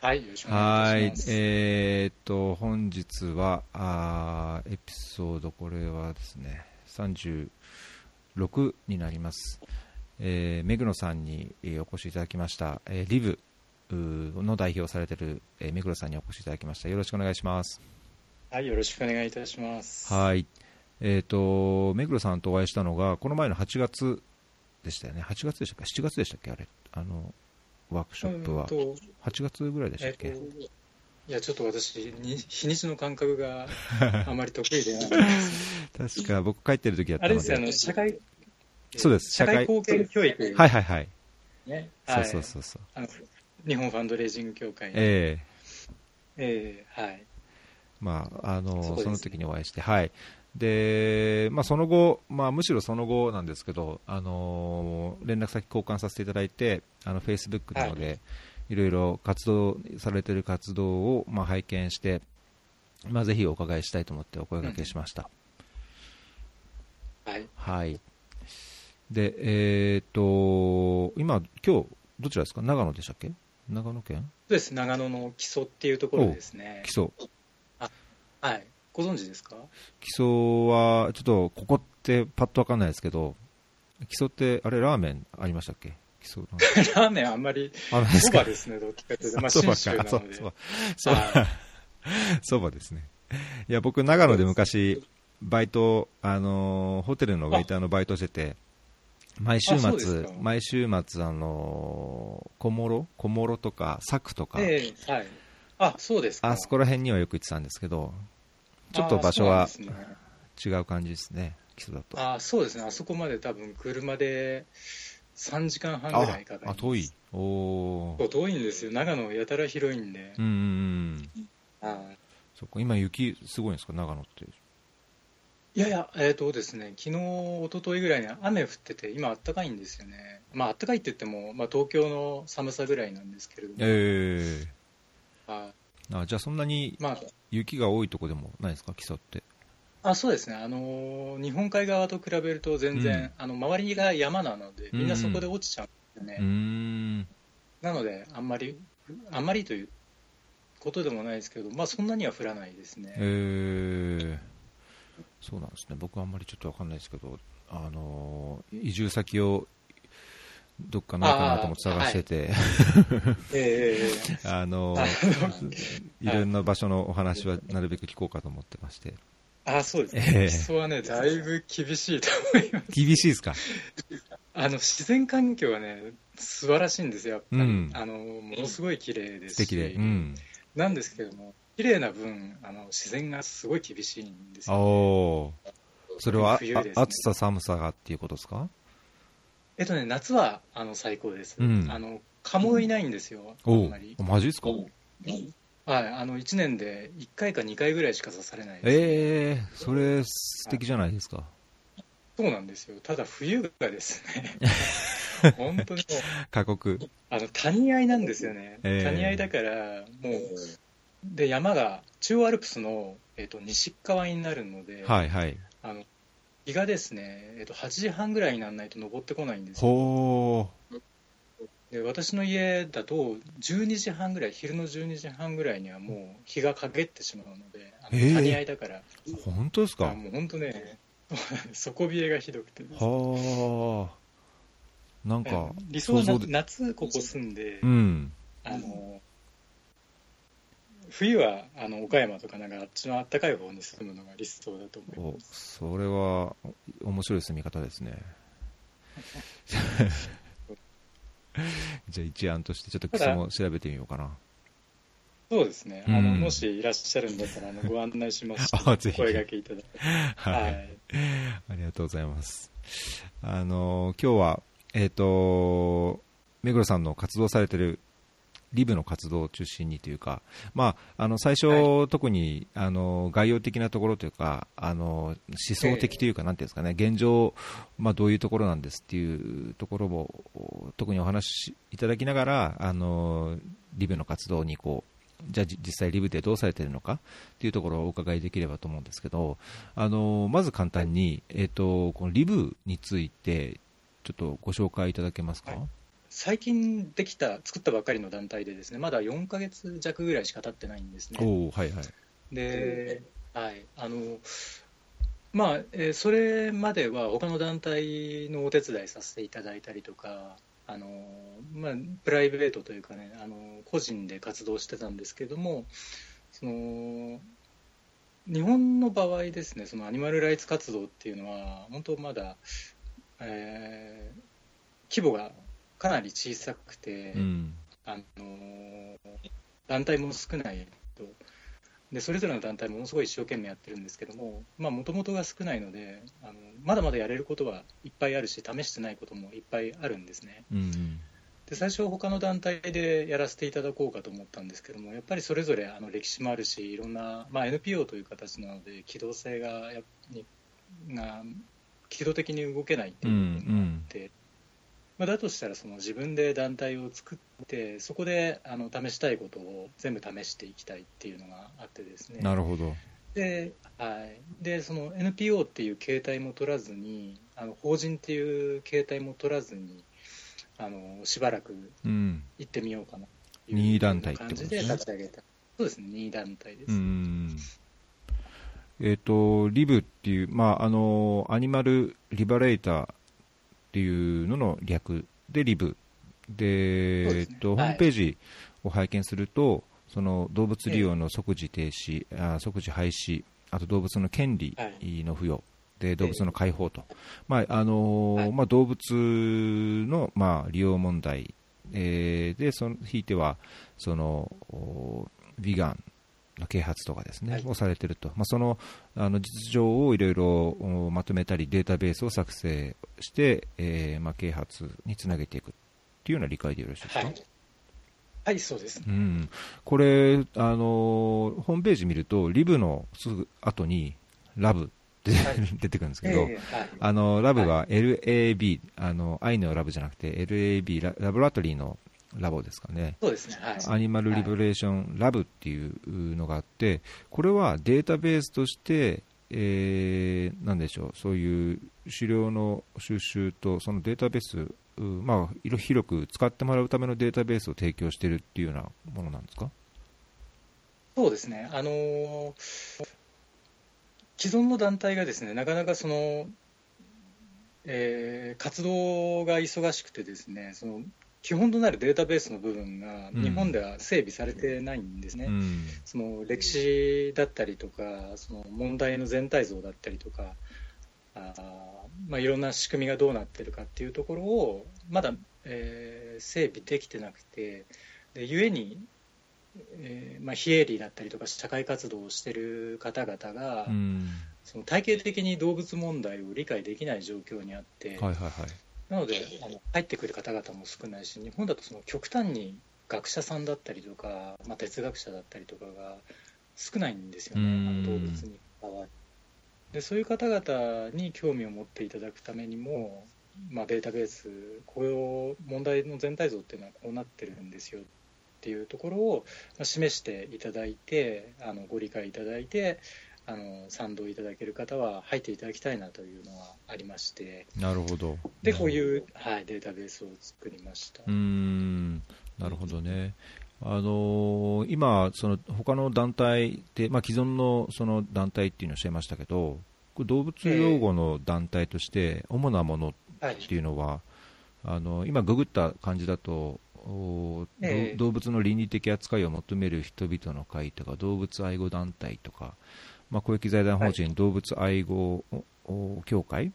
はい、よろしくお願いします。えーっと、本日は、あーエピソード、これはですね、36になります。えー、目黒さんに、えーお越しいただきました。えーリブの代表されている、えー目黒さんにお越しいただきました。よろしくお願いします。はい、よろしくお願いいたします。はい。えーっと、目黒さんとお会いしたのが、この前の8月でしたよね。8月でしたっけ ?7 月でしたっけ？あれ。あの、ワークショップはうん。と8月ぐらいでしたっけ、えっと、いや、ちょっと私、に日にちの感覚が あまり得意ではない。確か僕帰ってる時だったので。あれですよ、あの、社会、そうです社会貢献教育。はいはいはい。ね。そうはいそうそうそう。日本ファンドレイジング協会。ええええはい。まあ、あのそ,、ねの時にお会いして、はい。で、まあ、その後、まあ、むしろその後なんですけど、あの連絡先交換させていただいて、あの、Facebook などで、い、ろいろ活動されている活動を、まあ、拝見して、まあ、ぜひお伺いしたいと思ってお声掛けしました。はい。はい。で、えっ、と、今、今日、どちらですか？長野でしたっけ？長野県？そうです、長野の基礎っていうところですね基。礎。はい。ご存知ですか？基礎は、ちょっと、ここってパッとわかんないですけど、基礎って、あれ、ラーメンありましたっけ？基礎 ラーメン。あんまり、そばですね、どっちかというと。まあ、そば信州なか。そので。そば。そばは。そばですね。いや、僕、長野で昔、バイト、あのーホテルのウェイターのバイトしてて、毎週末か、毎週末、あのー小諸？小諸とか、佐久とか、ええはい。あ、そうですか。あそこら辺にはよく行ってたんですけど、ちょっと場所はあそうなんですね。違う感じですね、基礎だと。あそうですね、あそこまで多分車で3時間半ぐらいかかります。あ、遠い。おー。遠いんですよ、長野やたら広いんで、うんうんうん。はい。そっか、今雪すごいんですか、長野って。いやいや、えーとですね、昨日一昨日ぐらいに雨降ってて、今、あったかいんですよね、まああったかいって言っても、まあ、東京の寒さぐらいなんですけれども、えはい。えあ、じゃあそんなにまあ、雪が多いとこでもないですか、基礎って。あそうですね、あのー日本海側と比べると全然、うんあの周りが山なので、みんなそこで落ちちゃうんですよね。うーん。なので、あんまり、あんまりということでもないですけど、まあ、そんなには降らないですね。ええそうなんですね。僕はあんまりちょっとわかんないですけど、あのー移住先をどっかないかなと思って探してて、ええあの いろんな場所のお話はなるべく聞こうかと思ってまして。あそうですね、ええ基礎はね、だいぶ厳しいと思います。厳しいですか？あの自然環境はね、素晴らしいんですよ、やっぱり、うん。あのものすごい綺麗ですし。うん。なんですけども、綺麗な分あの、自然がすごい厳しいんですよ。おー。それは、ね。暑さ寒さがっていうことですか？えっとね、夏はあの最高です、うん。あの蚊もいないんですよ、あんまり。マジですか？はい、あの1年で1回か2回ぐらいしか刺されないです、ええそれ素敵じゃないですか。そうなんですよ、ただ冬がですね、本当にもう過酷。あの谷合いなんですよね、ええ谷合いだから、もう、で山が中央アルプスの、えっと西側になるので、はいはい。あの日がですね、えっと8時半ぐらいにならないと登ってこないんですよ。ほで私の家だと12時半ぐらい昼の12時半ぐらいにはもう日が陰ってしまうのであのええ谷合いだから、ー。本当ですか？あもう本当ね 底冷えがひどくてはあ。なんか、理想は夏ここ住んで、うん。あの冬はあの岡山とかなんかあっちの暖かい方に住むのが理想だと思いおますそれは面白い住み方ですね。じゃあ一案としてちょっと基礎も調べてみようかな。そうですね、うんあのもしいらっしゃるんだったらあのご案内しますし あぜひ声掛けいただいて、は。はいい、ありがとうございます。あの今日は、えっ、と、目黒さんの活動されてるリブの活動を中心にというか、まあ、あの最初、は特にあの概要的なところというか、あの思想的というか、なんていうんですかね、現状、まあ、どういうところなんですっていうところを特にお話しいただきながら、あのリブの活動にこうじゃあじ実際リブでどうされているのかっていうところをお伺いできればと思うんですけど、あのまず簡単に、えっ、とこのリブについてちょっとご紹介いただけますか？はい最近できた、作ったばっかりの団体で、ですねまだ4ヶ月弱ぐらいしか経ってないんですね。おはいはい、で、はいあのまあえーそれまでは他の団体のお手伝いさせていただいたりとか、あのまあ、プライベートというかね、あの個人で活動してたんですけども、その日本の場合ですね、そのアニマルライツ活動っていうのは、本当まだ、えー規模がかなり小さくて、うんあの団体も少ないと。で、それぞれの団体ものすごい一生懸命やってるんですけども、もともとが少ないのであの、まだまだやれることはいっぱいあるし、試してないこともいっぱいあるんですね。うんで最初、他の団体でやらせていただこうかと思ったんですけども、やっぱりそれぞれあの歴史もあるし、いろんな、まあ、NPO という形なので、機動性がやにが機動的に動けないってうんういう部分があんって、まあ、だとしたらその自分で団体を作って、そこであの試したいことを全部試していきたいっていうのがあってですね。なるほど、ではい、でその NPO っていう形態も取らずにあの法人っていう形態も取らずにあのしばらくうん。行ってみようかな。という感じとで立ち上げた。そうですね。任意団体です、うん。えっ、と、リブっていう、まあ、あの、アニマルリバレーターっていうのの略でリブ。で、ね。えっと、ホはい。ームページを拝見すると、その動物利用の即時停止、あ即時廃止、あと動物の権利の付与、で動物の解放と、まああのはい。まあ、動物の、まあ、利用問題、えーでそのひいてはそのおヴィガンの啓発とかですね、はい。をされていると、まあ、そのあの実情をいろいろおまとめたりデータベースを作成して、えーまあ、啓発につなげていくっていうような理解でよろしいですか、はい、はい、そうです。ねうん、これ、あのーホームページ見ると、リブのすぐ後にラブって、はい。出てくるんですけど、ええはい。あのラブは LAB、あの愛のラブじゃなくて LAB ラ、ラボラトリーのラボですかね。そうですねはい。アニマルリベレーションラブっていうのがあって、これはデータベースとして、えーなんでしょう、そういう資料の収集と、そのデータベース、うまあ、広く使ってもらうためのデータベースを提供しているっていうようなものなんですか？そうですね、あのー既存の団体がですねなかなかその、えー活動が忙しくてですねその基本となるデータベースの部分がうん日本では整備されてないんですね。うんその歴史だったりとかその問題の全体像だったりとかあー、まあ、いろんな仕組みがどうなってるかっていうところをまだ、えー整備できてなくてで故に、えーまあ、非営利だったりとか社会活動をしている方々が、うんその体系的に動物問題を理解できない状況にあって、はいはいはい。なのであの入ってくる方々も少ないし日本だとその極端に学者さんだったりとか、まあ、哲学者だったりとかが少ないんですよね、うん。あの動物に関わる。でそういう方々に興味を持っていただくためにも、まあ、データベースこういう問題の全体像っていうのはこうなってるんですよっていうところをまあ示していただいてあのご理解いただいてあの賛同いただける方は入っていただきたいなというのはありましてなるほど。でこういう、はい、データベースを作りました。うーんなるほどね。あのー今、その他の団体で、まあ、既存のその団体っていうのをおっしゃいましたけど、動物擁護の団体として、主なものはいっていうのは、あの今、ググった感じだと、ええ動物の倫理的扱いを求める人々の会とか、動物愛護団体とか、まあ、公益財団法人動物愛護お協会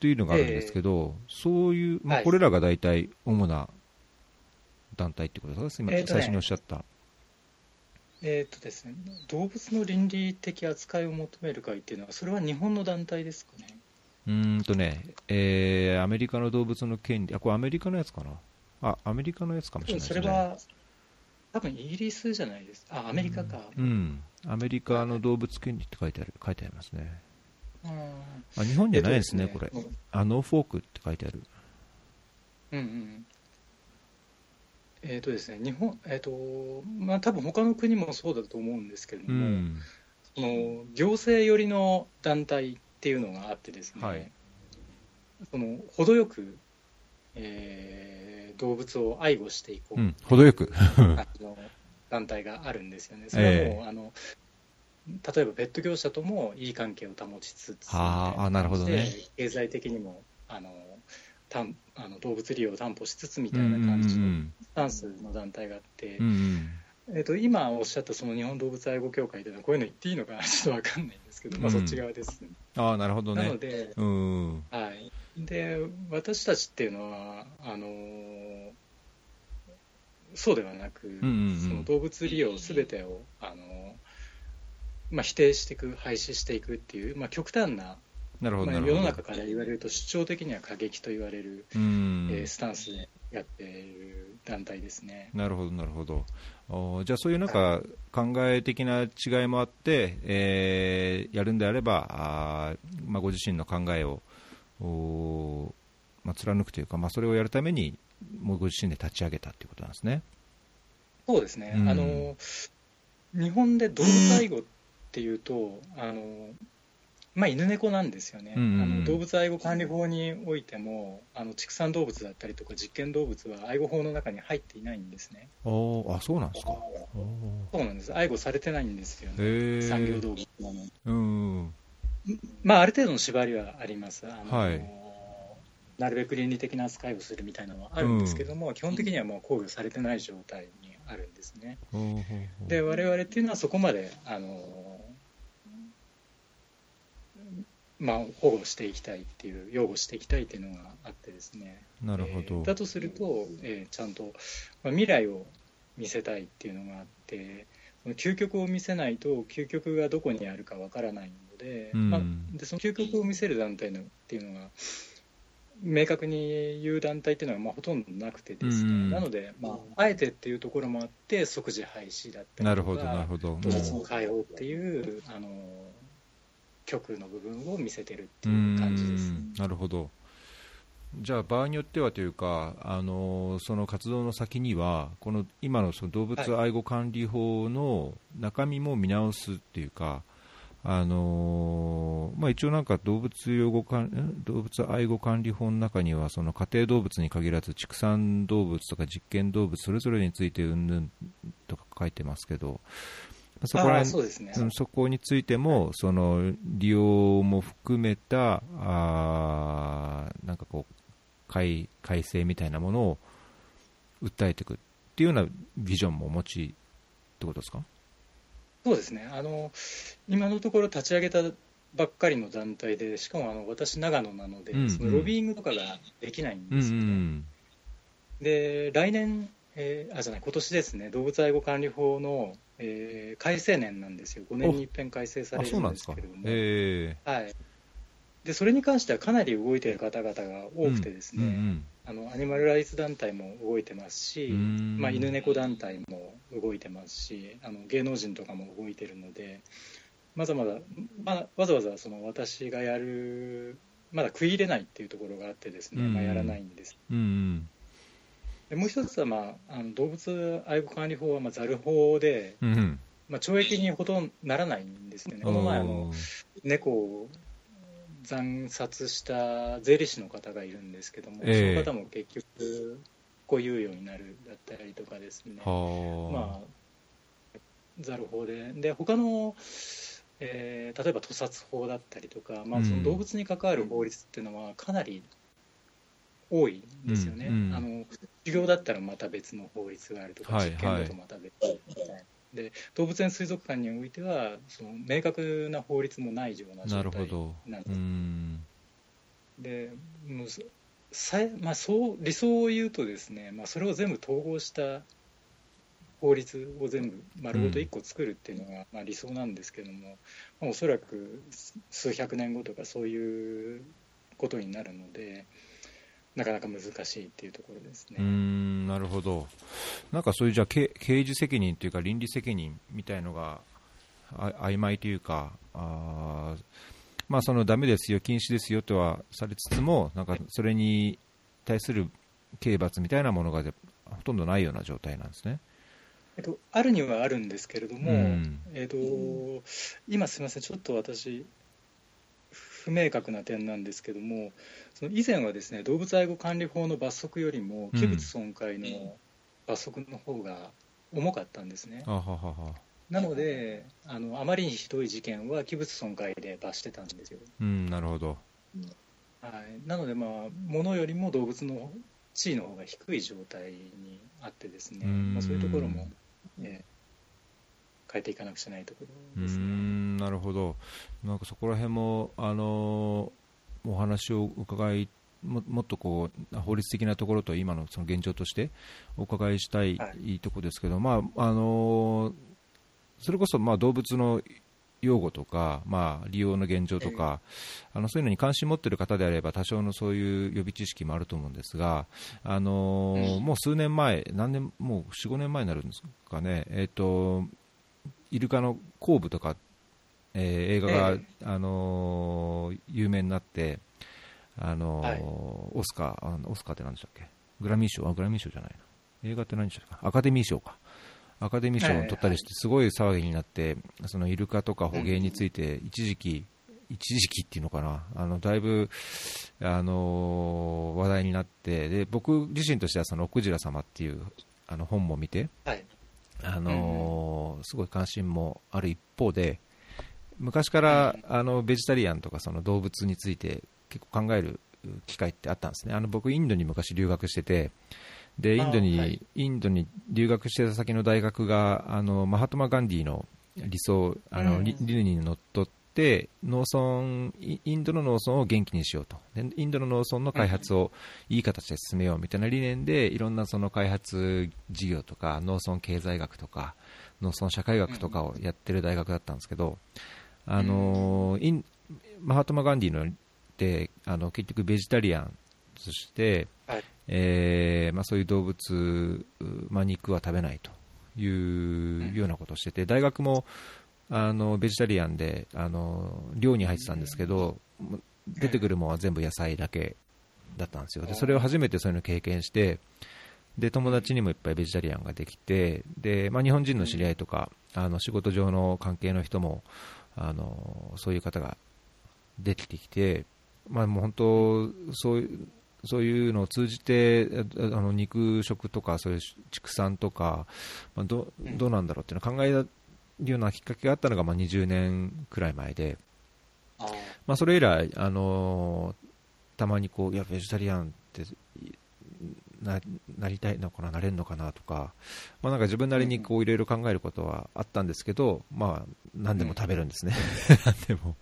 というのがあるんですけど、そういう、まあ、はいこれらが大体主な団体ってことですか、今、最初におっしゃった。えーとですね、動物の倫理的扱いを求める会っていうのは、それは日本の団体ですかね？うーんとね、えーアメリカの動物の権利、あ、これアメリカのやつかな？あ、アメリカのやつかもしれないですね。それは、多分イギリスじゃないですか。あ、アメリカか。うん、アメリカの動物権利って書いてある、書いてありますね。うんあ日本じゃないですね、えっとこれですね。あ、ノーフォークって書いてある。うんうん。えーとですね、日本、えっ、と、まあ多分他の国もそうだと思うんですけれどうも、ん。その行政寄りの団体っていうのがあってですね、はいその程よくえー動物を愛護していこう、うん、程よく。あの団体があるんですよね。それはもう、あの例えばペット業者ともいい関係を保ちつつ、はああなるほどねで経済的にもあのたんあの動物利用を担保しつつみたいな感じのうんスタンスの団体があって、うんうんえっと今おっしゃったその日本動物愛護協会というのはこういうの言っていいのかちょっとわかんないんですけど、まあ、うんそっち側です、ねああ、なるほどねなの。で、うん。はい、で私たちっていうのはあのそうではなく、うんうんうんその動物利用すべてをあの、まあ、否定していく廃止していくっていう、まあ、極端な、なるほど。世の中から言われると主張的には過激と言われる、うん。えースタンスでやっている団体ですね。なるほど、なるほど。おじゃあ、そういうなんか考え的な違いもあって、えーやるんであれば、あーまあ、ご自身の考えを、おまあ、貫くというか、まあ、それをやるために、もうご自身で立ち上げたということなんですね。そうですね、うんあの日本で動物愛護っていうと、あのまあ、犬猫なんですよね、うんうんうんあの動物愛護管理法においても、あの畜産動物だったりとか実験動物は愛護法の中に入っていないんですね。おーあ、そうなんですか。おそうなんです愛護されてないんですよね。産業動物なのに。うん。まあ、ある程度の縛りはあります。あのはいなるべく倫理的な扱いをするみたいなのはあるんですけども、基本的にはもう考慮されてない状態にあるんですね。ほうほうほうで我々っていうのはそこまであの、まあ、保護していきたいっていう擁護していきたいっていうのがあってですねなるほど。えーだとすると、えーちゃんと、まあ、未来を見せたいっていうのがあって究極を見せないと究極がどこにあるかわからないので,、うんまあ、でその究極を見せる団体のっていうのが明確に言う団体っていうのはまあほとんどなくてですね、うんなので、まあ、あえてっていうところもあって即時廃止だったりとかなるほど、なるほど。動物の解放っていうあの曲の部分を見せてるってういう感じです。んなるほど。じゃあ、場合によってはというか、あのその活動の先には、この今のその動物愛護管理法の中身も見直すっていうか、あのまあ、一応、なんか動物養護管ん動物愛護管理法の中には、その家庭動物に限らず、畜産動物とか実験動物それぞれについてうんぬんとか書いてますけど、そこらそね、うんそこについても、その利用も含めた、あーなんかこう改、改正みたいなものを訴えていくっていうようなビジョンもお持ちってことですか？そうですね。あの今のところ立ち上げたばっかりの団体で、しかもあの私、長野なので、うんうん。そのロビーイングとかができないんうんうですよね。んで来年、えーあじゃない今年ですね、動物愛護管理法の、えー改正年なんですよ、5年に一遍改正さあれるんですすけれども。えはい、でそれに関してはかなり動いている方々が多くてですね、うんうん。あのアニマルライツ団体も動いてますし、うん。まあ、犬猫団体も動いてますしあの芸能人とかも動いてるのでまだまだ、まあ、わざわざその私がやるまだ食い入れないっていうところがあってですね、うんまあ、やらないんです。うんうん。でもう一つは、まあ、あの動物愛護管理法はまあザル法で、うんうん。まあ、懲役にほとんどならないんですよね。この前あの猫を惨殺した税理士の方がいるんですけども、ええ。その方も結局、こう猶予になるだったりとかですね、はまあ、ざる法で、で他の、えー例えば屠殺法だったりとか、まあ、その動物に関わる法律っていうのはかなり多いんですよね。うんうん。あのだったらまた別の法律があるとか、はい。実験だとまた別みたいな。で動物園水族館においてはその明確な法律もないようなな状態るほど。なんです。うん。でもうさいまあ、そう理想を言うとですね、まあ、それを全部統合した法律を全部丸ごと1個作るっていうのが、まあ、理想なんですけども、まあ、おそらく数百年後とかそういうことになるのでなかなか難しいっていうところですね。うーんなるほど、なんかそういうじゃあ刑刑事責任というか倫理責任みたいのがあ曖昧というか、あーまあ、そのダメですよ、禁止ですよとはされつつも、なんかそれに対する刑罰みたいなものがほとんどないような状態なんですね。えっと、あるにはあるんですけれども、うんえっと、今すみません、ちょっと私、不明確な点なんですけども、その以前はですね動物愛護管理法の罰則よりも器物損壊の罰則の方が重かったんですね。あはははなのであの、あまりにひどい事件は器物損壊で罰してたんですよ。うん、なるほど。はい、なので、まあ、物よりも動物の地位の方が低い状態にあってですね、うんまあ、そういうところも、えー変えていかなくちゃないとこうろですね。ーんなるほど、なんかそこら辺も、あのーお話を伺いも、もっとこう法律的なところと今のその現状としてお伺いしたい、、はい。ところですけど、まああのーそれこそまあ動物の用語とか、まあ、利用の現状とか、あのそういうのに関心持っている方であれば多少のそういう予備知識もあると思うんですが、あのもう数年前、何年もう4、5年前になるんですかね、えー、とイルカの後部とか、えー映画が、えあのー有名になって、あのーはい。オスカーあのオスカーって何でしたっけ？グラミー賞？あグラミー賞じゃないな。映画って何でしたっけ？アカデミー賞か。アカデミー賞を取ったりしてすごい騒ぎになって、そのイルカとか捕鯨について一時期、一時期っていうのかな、あのだいぶ、あのー話題になってで、僕自身としてはそのクジラ様っていうあの本も見て、はいあのーすごい関心もある一方で、昔からあのベジタリアンとかその動物について結構考える機会ってあったんですね。あの僕インドに昔留学してて、でインドに、あはい。インドに留学してた先の大学があのマハトマ・ガンディの理想あの、うん。理理念にのっとって農村イインドの農村を元気にしようと。でインドの農村の開発をいい形で進めようみたいな理念でいろんなその開発事業とか農村経済学とか農村社会学とかをやってる大学だったんですけど、あのインマハトマ・ガンディのってあの結局ベジタリアンそして、はい。えーまあ、そういう動物、まあ、肉は食べないというようなことをしてて大学もあのベジタリアンであの寮に入ってたんですけど出てくるものは全部野菜だけだったんですよ。でそれを初めてそういうの経験してで友達にもいっぱいベジタリアンができてで、まあ、日本人の知り合いとかあの仕事上の関係の人もあのそういう方が出てきて、まあ、もう本当そういうそういうのを通じてあの肉食とかそういう畜産とか、まあ、どどうなんだろうっていうのを考えるようなきっかけがあったのが、まあ、20年くらい前で、まあ、それ以来、あのたまにこういやベジタリアンってななりたいのかな、なれるのかなとか、まあ、なんか自分なりにこういろいろ考えることはあったんですけど、まあ、何でも食べるんですね、何でも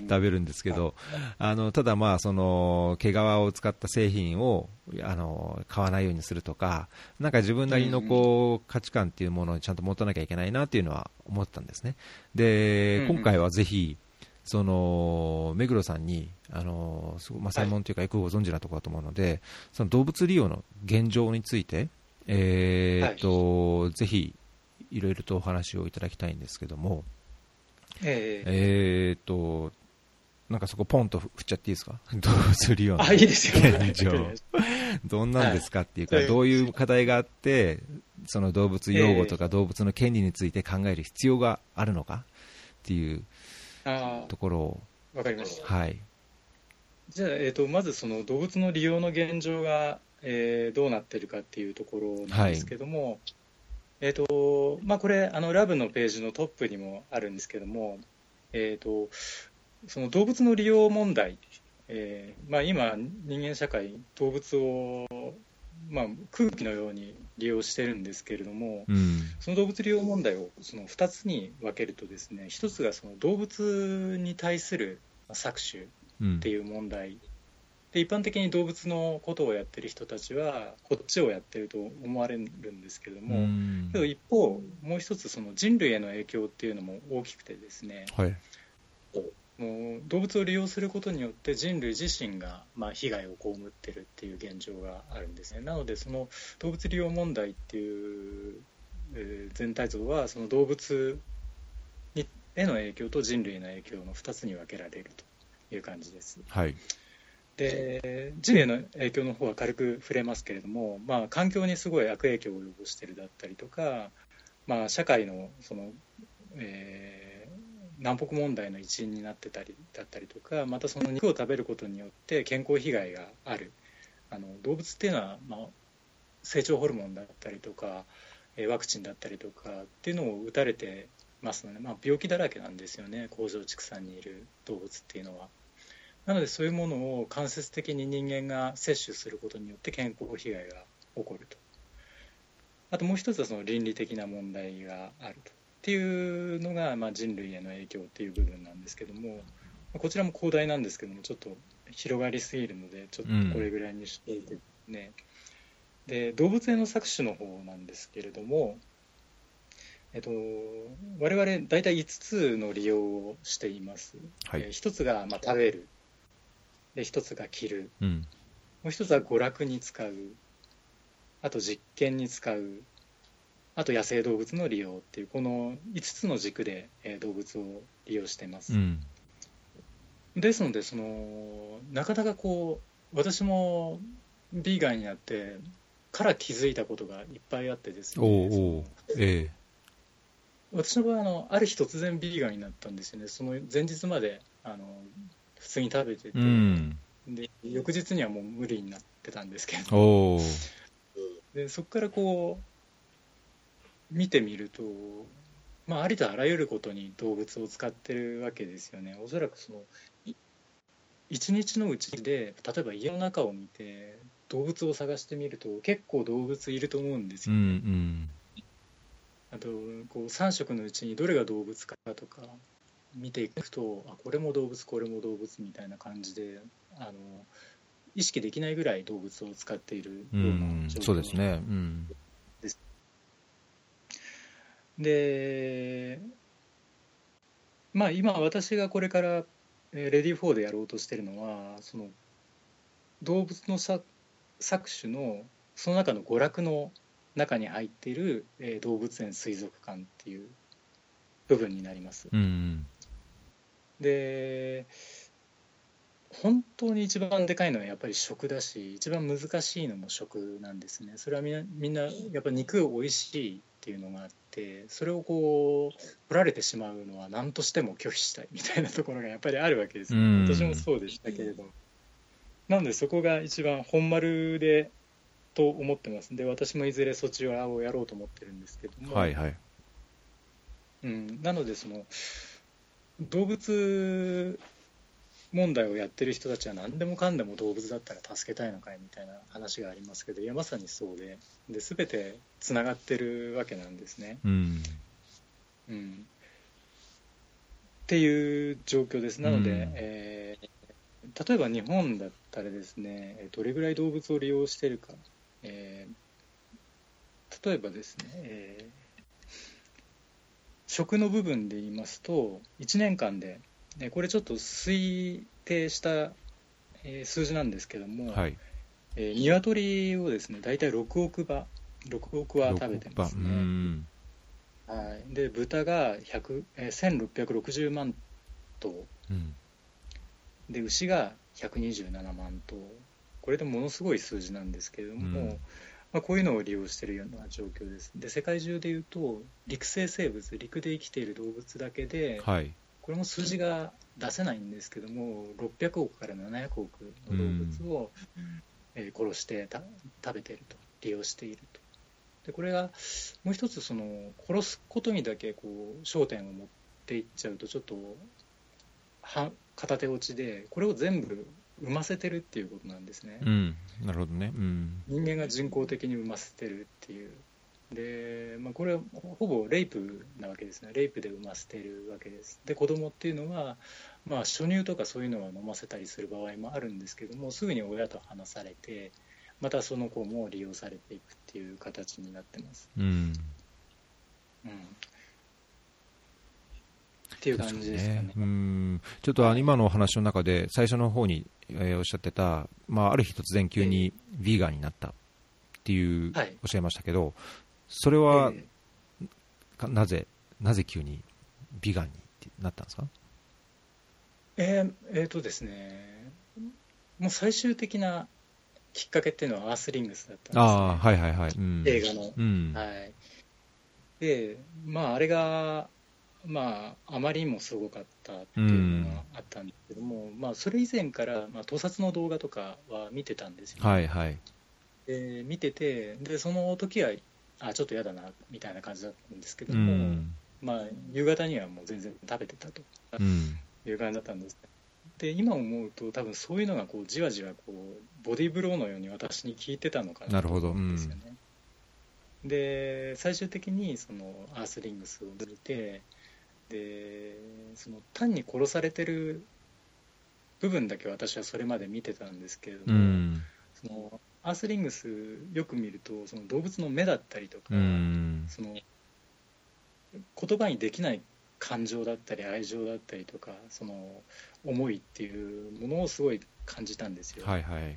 うん。食べるんですけど、あのただ、まあその毛皮を使った製品をあの買わないようにするとか、なんか自分なりのこう価値観っていうものをちゃんと持たなきゃいけないなっていうのは思ったんですね。で、うん。今回はぜひその目黒さんにあのすごいまあ、専門というかよくご存知なところだと思うので、その動物利用の現状について、えーっとぜひいろいろとお話をいただきたいんですけども、ええ。えーっとなんかそこポンと振っちゃっていいですか？動物利用の現状。どんなんですかっていうか、はい。どういう課題があってその動物擁護とか動物の権利について考える必要があるのかっていうあところを。あわかりました。はい。じゃあ、えー、とまずその動物の利用の現状が、えーどうなっているかっていうところなんですけども、えーとまあ、これあのラブのページのトップにもあるんですけども、えー、とその動物の利用問題、えーまあ、今、人間社会動物を、まあ、空気のように利用してるんですけれども、うん。その動物利用問題をその2つに分けるとですね1つがその動物に対する搾取うん。っていう問題。で一般的に動物のことをやってる人たちはこっちをやってると思われるんですけれどうも、ん。けど一方もう一つその人類への影響っていうのも大きくてですねはいもう動物を利用することによって人類自身がまあ被害を被ってるっていう現状があるんですね。なのでその動物利用問題っていう、えー全体像はその動物にへの影響と人類への影響の2つに分けられるという感じです。はい。で人類への影響の方は軽く触れますけれども、まあ、環境にすごい悪影響を及ぼしているだったりとか、まあ、社会のその、えー南北問題の一因になってたりだったりとかまたその肉を食べることによって健康被害がある。あの動物っていうのは、まあ、成長ホルモンだったりとかワクチンだったりとかっていうのを打たれてますので、まあ、病気だらけなんですよね。工場畜産にいる動物っていうのは。なのでそういうものを間接的に人間が摂取することによって健康被害が起こると。あともう一つはその倫理的な問題があると。っていうのが、まあ、人類への影響っていう部分なんですけどもこちらも広大なんですけどもちょっと広がりすぎるのでちょっとこれぐらいにしていてね、うん、で動物園の搾取の方なんですけれどもえっと、我々大体5つの利用をしています、はい、えー、1つが、まあ、食べる。で1つが着る、うん、もう1つは娯楽に使う。あと実験に使うあと野生動物の利用っていうこの5つの軸で、えー、動物を利用してます、うん、ですのでそのなかなかこう私もビーガンになってから気づいたことがいっぱいあってですね。おお、え私の場合あのある日突然ビーガンになったんですよね。その前日まであの普通に食べてて、うん、で翌日にはもう無理になってたんですけど。でそこからこう見てみると、まあ、ありとあらゆることに動物を使ってるわけですよね。おそらくその一日のうちで例えば家の中を見て動物を探してみると結構動物いると思うんですよね。うんうん、あとこう3色のうちにどれが動物かとか見ていくとあこれも動物これも動物みたいな感じであの意識できないぐらい動物を使っているような状況、うん、そうですね、うん。で、まあ、今私がこれからレディー4でやろうとしてるのはその動物の搾取のその中の娯楽の中に入っている、えー、動物園水族館っていう部分になります。うん、で本当に一番でかいのはやっぱり食だし一番難しいのも食なんですねそれはみんなみんなやっぱ肉美味しいっていうのがあってそれをこう取られてしまうのは何としても拒否したいみたいなところがやっぱりあるわけですよ、ね、私もそうでしたけれど。なのでそこが一番本丸でと思ってます。で私もいずれそちらをやろうと思ってるんですけども、はいはい。うん、なのでその動物問題をやってる人たちは何でもかんでも動物だったら助けたいのかいみたいな話がありますけどいやまさにそうで。で全てつながってるわけなんですね。うん、うん、っていう状況です。なので、うん、えー、例えば日本だったらですねどれぐらい動物を利用してるか、えー、例えばですね、えー、食の部分で言いますと1年間でこれちょっと推定した数字なんですけども、はい。えー、鶏をですね大体6億羽6億羽食べてますね。はい、で豚が100、えー、1660万頭、うん、で牛が127万頭。これでものすごい数字なんですけれども、うん、まあ、こういうのを利用しているような状況です。で世界中でいうと陸生生物陸で生きている動物だけで、はい、これも数字が出せないんですけども600億から700億の動物を、えー、殺して食べていると利用していると。でこれがもう一つその殺すことにだけこう焦点を持っていっちゃうとちょっとは片手落ちでこれを全部産ませてるっていうことなんですね、うん、なるほどね、うん、人間が人工的に産ませてるっていうで、まあ、これはほぼレイプなわけですね。レイプで産ませてるわけです。で子供っていうのは、まあ、初乳とかそういうのは飲ませたりする場合もあるんですけどもすぐに親と離されてまたその子も利用されていくっていう形になってます、うん、うん、っていう感じですかね、ね、うん。ちょっと今のお話の中で最初の方に、えー、おっしゃってた、まあ、ある日突然急にヴィーガンになったっていう、はい、おっしゃいましたけどそれは、えー、なぜ、なぜ急にビガンになったんですか？えー、えー、とですね、もう最終的なきっかけっていうのはアースリングスだったんです、ね、あはいはいはい、うん、映画の、うん、はい。でまああれがまあ、あまりにもすごかったっていうのがあったんですけども、まあ、それ以前から、まあ、盗撮の動画とかは見てたんですよ、はいはい。で見ててでその時はあちょっと嫌だなみたいな感じだったんですけうども、ん。まあ、夕方にはもう全然食べてたとうん。いう感じだったんですで今思うと多分そういうのがこうじわじわこうボディーブローのように私に効いてたのかなとなるほど思うんですよね、で最終的にそのアースリングスを見てでその単に殺されてる部分だけ私はそれまで見てたんですけれどうも、ん。そのアースリングスよく見るとその動物の目だったりとか、うん。その言葉にできない感情だったり愛情だったりとかその思いっていうものをすごい感じたんですよ、はいはい。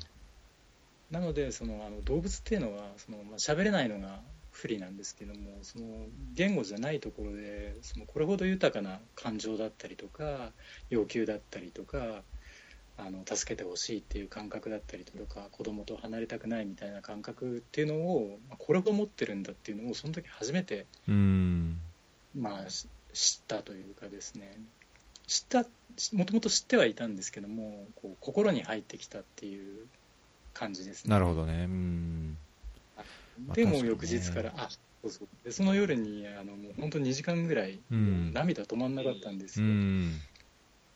なのでそのあの動物っていうのはその、まあ、喋れないのが不利なんですけどもその言語じゃないところでそのこれほど豊かな感情だったりとか要求だったりとかあの助けてほしいっていう感覚だったりとか子供と離れたくないみたいな感覚っていうのをまあこれほど持ってるんだっていうのをその時初めてうん。まあ、し知ったというかですね知ったもともと知ってはいたんですけどもこう心に入ってきたっていう感じですねなるほどね。うん。まあでも翌日から、あそうそうでその夜にあのもう本当2時間ぐらい、涙止まんなかったんですうよ、ん。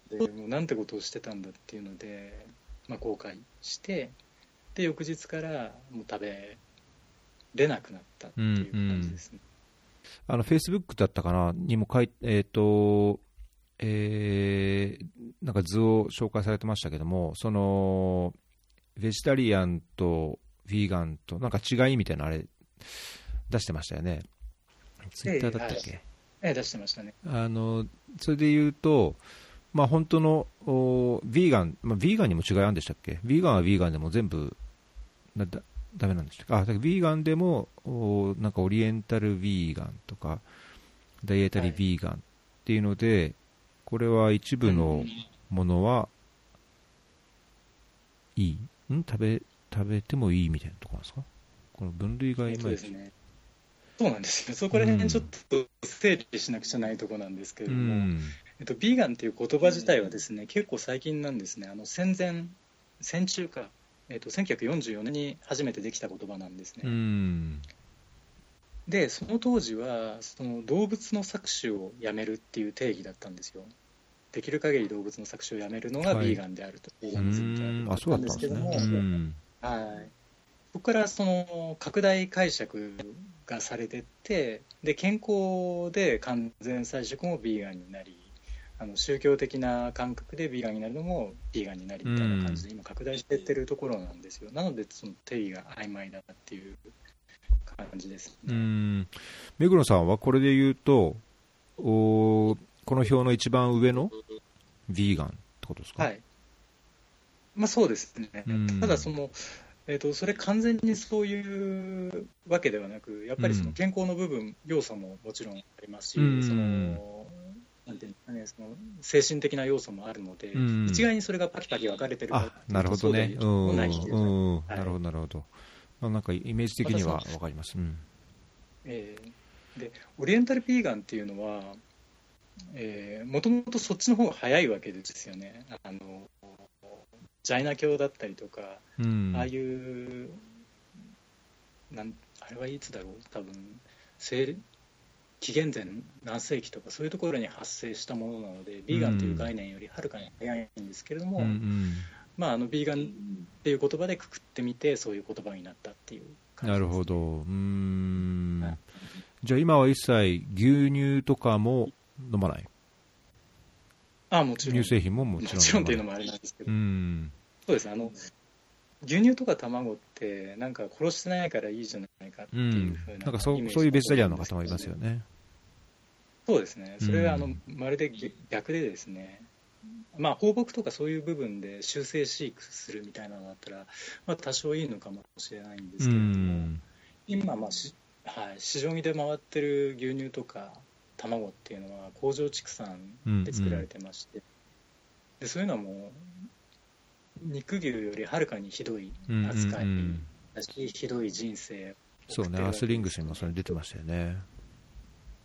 でもうなんてことをしてたんだっていうので、まあ、後悔してで翌日からもう食べれなくなったっていう感じですね、あの、フェイスブックだったかな？にも書いて、えっ、と、えーなんか図を紹介されてましたけども、その、ベジタリアンとフィーガンと、なんか違いみたいなあれ、出してましたよね。ツイッターだったっけ、ええ出してましたね。あの、それで言うと、まあ本当の、おヴィーガン、まあ、ヴィーガンにも違いあるんでしたっけ？ヴィーガンはヴィーガンでも全部、なだダメなんでしたっけ？あ、だからヴィーガンでも、おなんかオリエンタルヴィーガンとか、ダイエタリーヴィーガンっていうので、これは一部のものは、いい？ん？食べ、食べてもいいみたいなところなんですか？この分類がえっいまいね、そうなんですよ、そこら辺ちょっと整理しなくちゃないところなんですけれうども、ん。えっと、ビーガンっていう言葉自体はですね結構最近なんですね、あの戦前、戦中か、えっと、1944年に初めてできた言葉なんですね。うん。で、その当時はその動物の搾取をやめるっていう定義だったんですよ。できる限り動物の搾取をやめるのがはいビーガンであると、ビーうガニズムとん。あ、あったそうだったんですけども、うん。はい、そこからその拡大解釈がされてってで健康で完全菜食もビーガンになりあの宗教的な感覚でビーガンになるのもビーガンになりみたいな感じで今拡大していってるところなんですよ。なのでその定義が曖昧だっていう感じですうね、ん。目黒さんはこれで言うと、おこの表の一番上のヴィーガンってことですか、はい。まあそうですね。うん。ただそのえー、とそれ完全にそういうわけではなく、やっぱりその健康の部分、要素ももちろんありますし、うん。そのなんていうんですかね、その精神的な要素もあるので、うん。一概にそれがパキパキ分かれてるかあなるほどね、そううんないうん。はい。なるほど、なるほど、まあ、なんかイメージ的には分かります。うん。えーでオリエンタルピーガンっていうのは、もともとそっちの方が早いわけですよね。あのジャイナ教だったりとか、うん。ああいうなんあれはいつだろう？多分西紀元前何世紀とかそういうところに発生したものなのでビーガンという概念よりはるかに早いんですけれども、うんうん。まあ、あのビーガンっていう言葉でくくってみてそういう言葉になったっていう感じですなるほど、うーん。はい。じゃあ今は一切牛乳とかも飲まない、あもちろん。乳製品ももちろんもちろんっていうのももあれなんですけど、うん。そうですね。あの牛乳とか卵ってなんか殺してないからいいじゃないかってういうんふうな,、なんかそうそういうベジタリアンの方もいますよね。そうですね。それはあの、うんまるで逆でですねまあ放牧とかそういう部分で修正飼育するみたいなのだったら、まあ、多少いいのかもしれないんですうけれども、ん。今、まあしはい、市場に出回ってる牛乳とか卵っていうのは工場畜産で作られてまして、でそういうのはもう肉牛よりはるかにひどいうんうん扱いうんだし、ひどい人生をそうね、アースリングスにもそれ出てましたよね。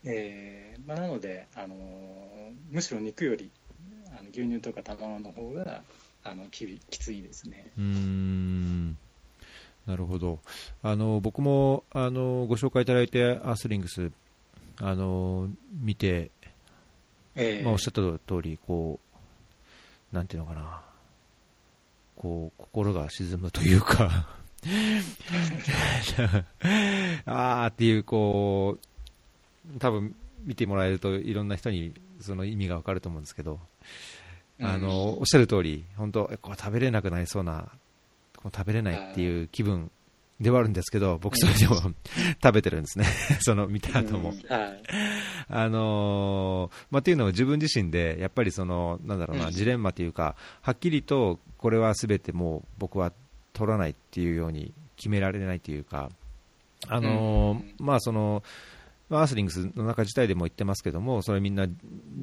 えーまあ、なので、あのむしろ肉よりあの牛乳とか卵の方があのきびきついですね。うーん。なるほど。あの僕もあのご紹介いただいてアースリングスあの見て、えー。まあ、おっしゃった通りこうなんていうのかな。こう心が沈むというか。あーっていうこう多分見てもらえるといろんな人にその意味がわかると思うんですけど、あのおっしゃる通り本当これ食べれなくなりそうな食べれないっていう気分ではあるんですけど僕それでも 食べてるんですね。その見た後も、うん。はい。あのーまあ、っていうのは自分自身でやっぱりそのなんだろうな、うん。ジレンマというかはっきりとこれはすべてもう僕は取らないっていうように決められないというか、あのーうん。まあそのまあアースリングスの中自体でも言ってますけどもそれみんな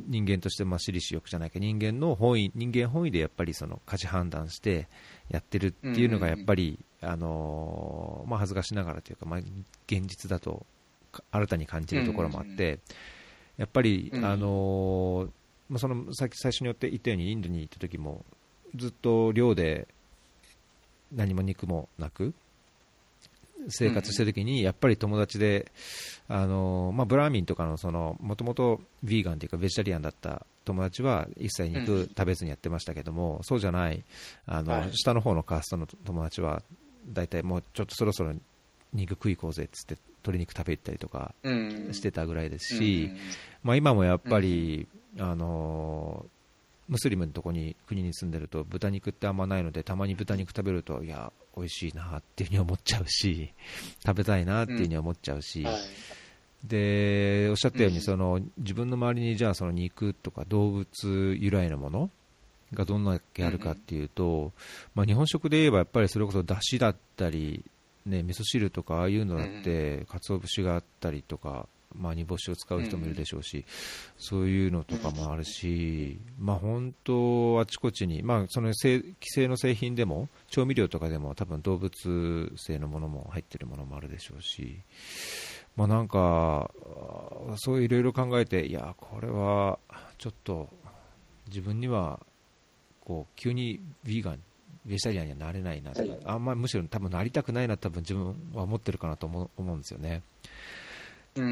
人間としてまあ私利私欲じゃないけど人間の本意人間本位でやっぱりその価値判断してやってるっていうのがやっぱり、あのーまあ、恥ずかしながらというか、まあ、現実だとか新たに感じるところもあって、やっぱり、うん。あのーまあ、そのさっき最初に言って言ったようにインドに行った時もずっと寮で何も肉もなく生活してる時にやっぱり友達で、あのーまあ、ブラーミンとかのそのもともとヴィーガンというかベジタリアンだった友達は一切肉うん。食べずにやってましたけども、そうじゃないあの、はい。下の方のカーストの友達は大体もうちょっとそろそろ肉食い行こうぜっつって鶏肉食べたりとかうん。してたぐらいですし、まあ、今もやっぱり、あのームスリムのとこに国に住んでると豚肉ってあんまないのでたまに豚肉食べるといや美味しいなっていうふうに思っちゃうし食べたいなっていうふうに思っちゃうし、はい。でおっしゃったようにうんその自分の周りにじゃあその肉とか動物由来のものがどんだけあるかっていうと、まあ、日本食で言えばやっぱりそれこそだしだったり、ね、味噌汁とかああいうのだって鰹節があったりとか、まあ、煮干しを使う人もいるでしょうし、そういうのとかもあるし、まあ、本当あちこちに、まあ、その製既製の製品でも調味料とかでも多分動物性のものも入ってるものもあるでしょうし。まあ、なんか、そういろいろ考えて、いや、これはちょっと自分にはこう急にヴィーガン、ベジタリアンにはなれないなとか、あんまりむしろ多分なりたくないな、多分自分は思ってるかなと思う思うんですよね。うう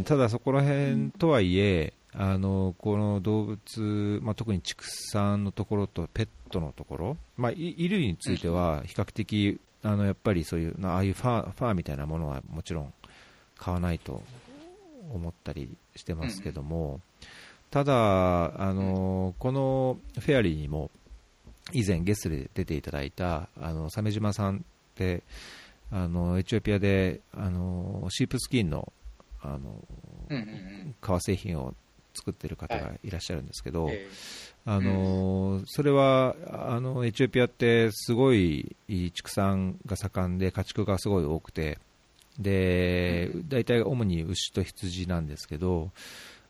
ん。ただそこら辺とはいえ、あのこの動物、まあ、特に畜産のところとペットのところ、まあ、い衣類については比較的、あのやっぱりそういう、なああいうファーファーみたいなものはもちろん買わないと思ったりしてますけども、ただ、あのこのフェアリーにも以前ゲストで出ていただいたあの鮫島さんってあのエチオピアであのシープスキンのあのうんうんうん。革製品を作ってる方がいらっしゃるんですけど、えあのそれはあのエチオピアってすごい畜産が盛んで家畜がすごい多くてで大体主に牛と羊なんですけど、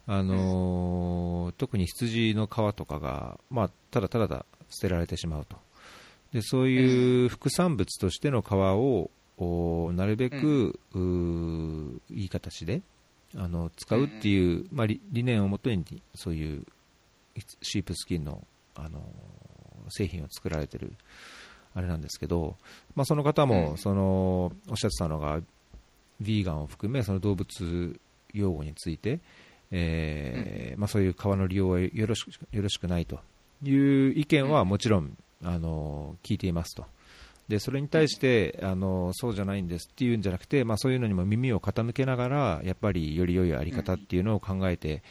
あの特に羊の皮とかが、まあ、ただただだ捨てられてしまうと。でそういう副産物としての皮をおなるべく、うーいい形であの使うっていう、まあ、理理念をもとにそういうシープスキンの、あの製品を作られてるあれなんですけど、まあ、その方も、うん。そのおっしゃってたのがヴィーガンを含めその動物用語について、えーまあ、そういう革の利用はよろしくよろしくないという意見はもちろん、あの聞いていますと。でそれに対してあのそうじゃないんですっていうんじゃなくて、まあ、そういうのにも耳を傾けながらやっぱりより良いあり方っていうのを考えて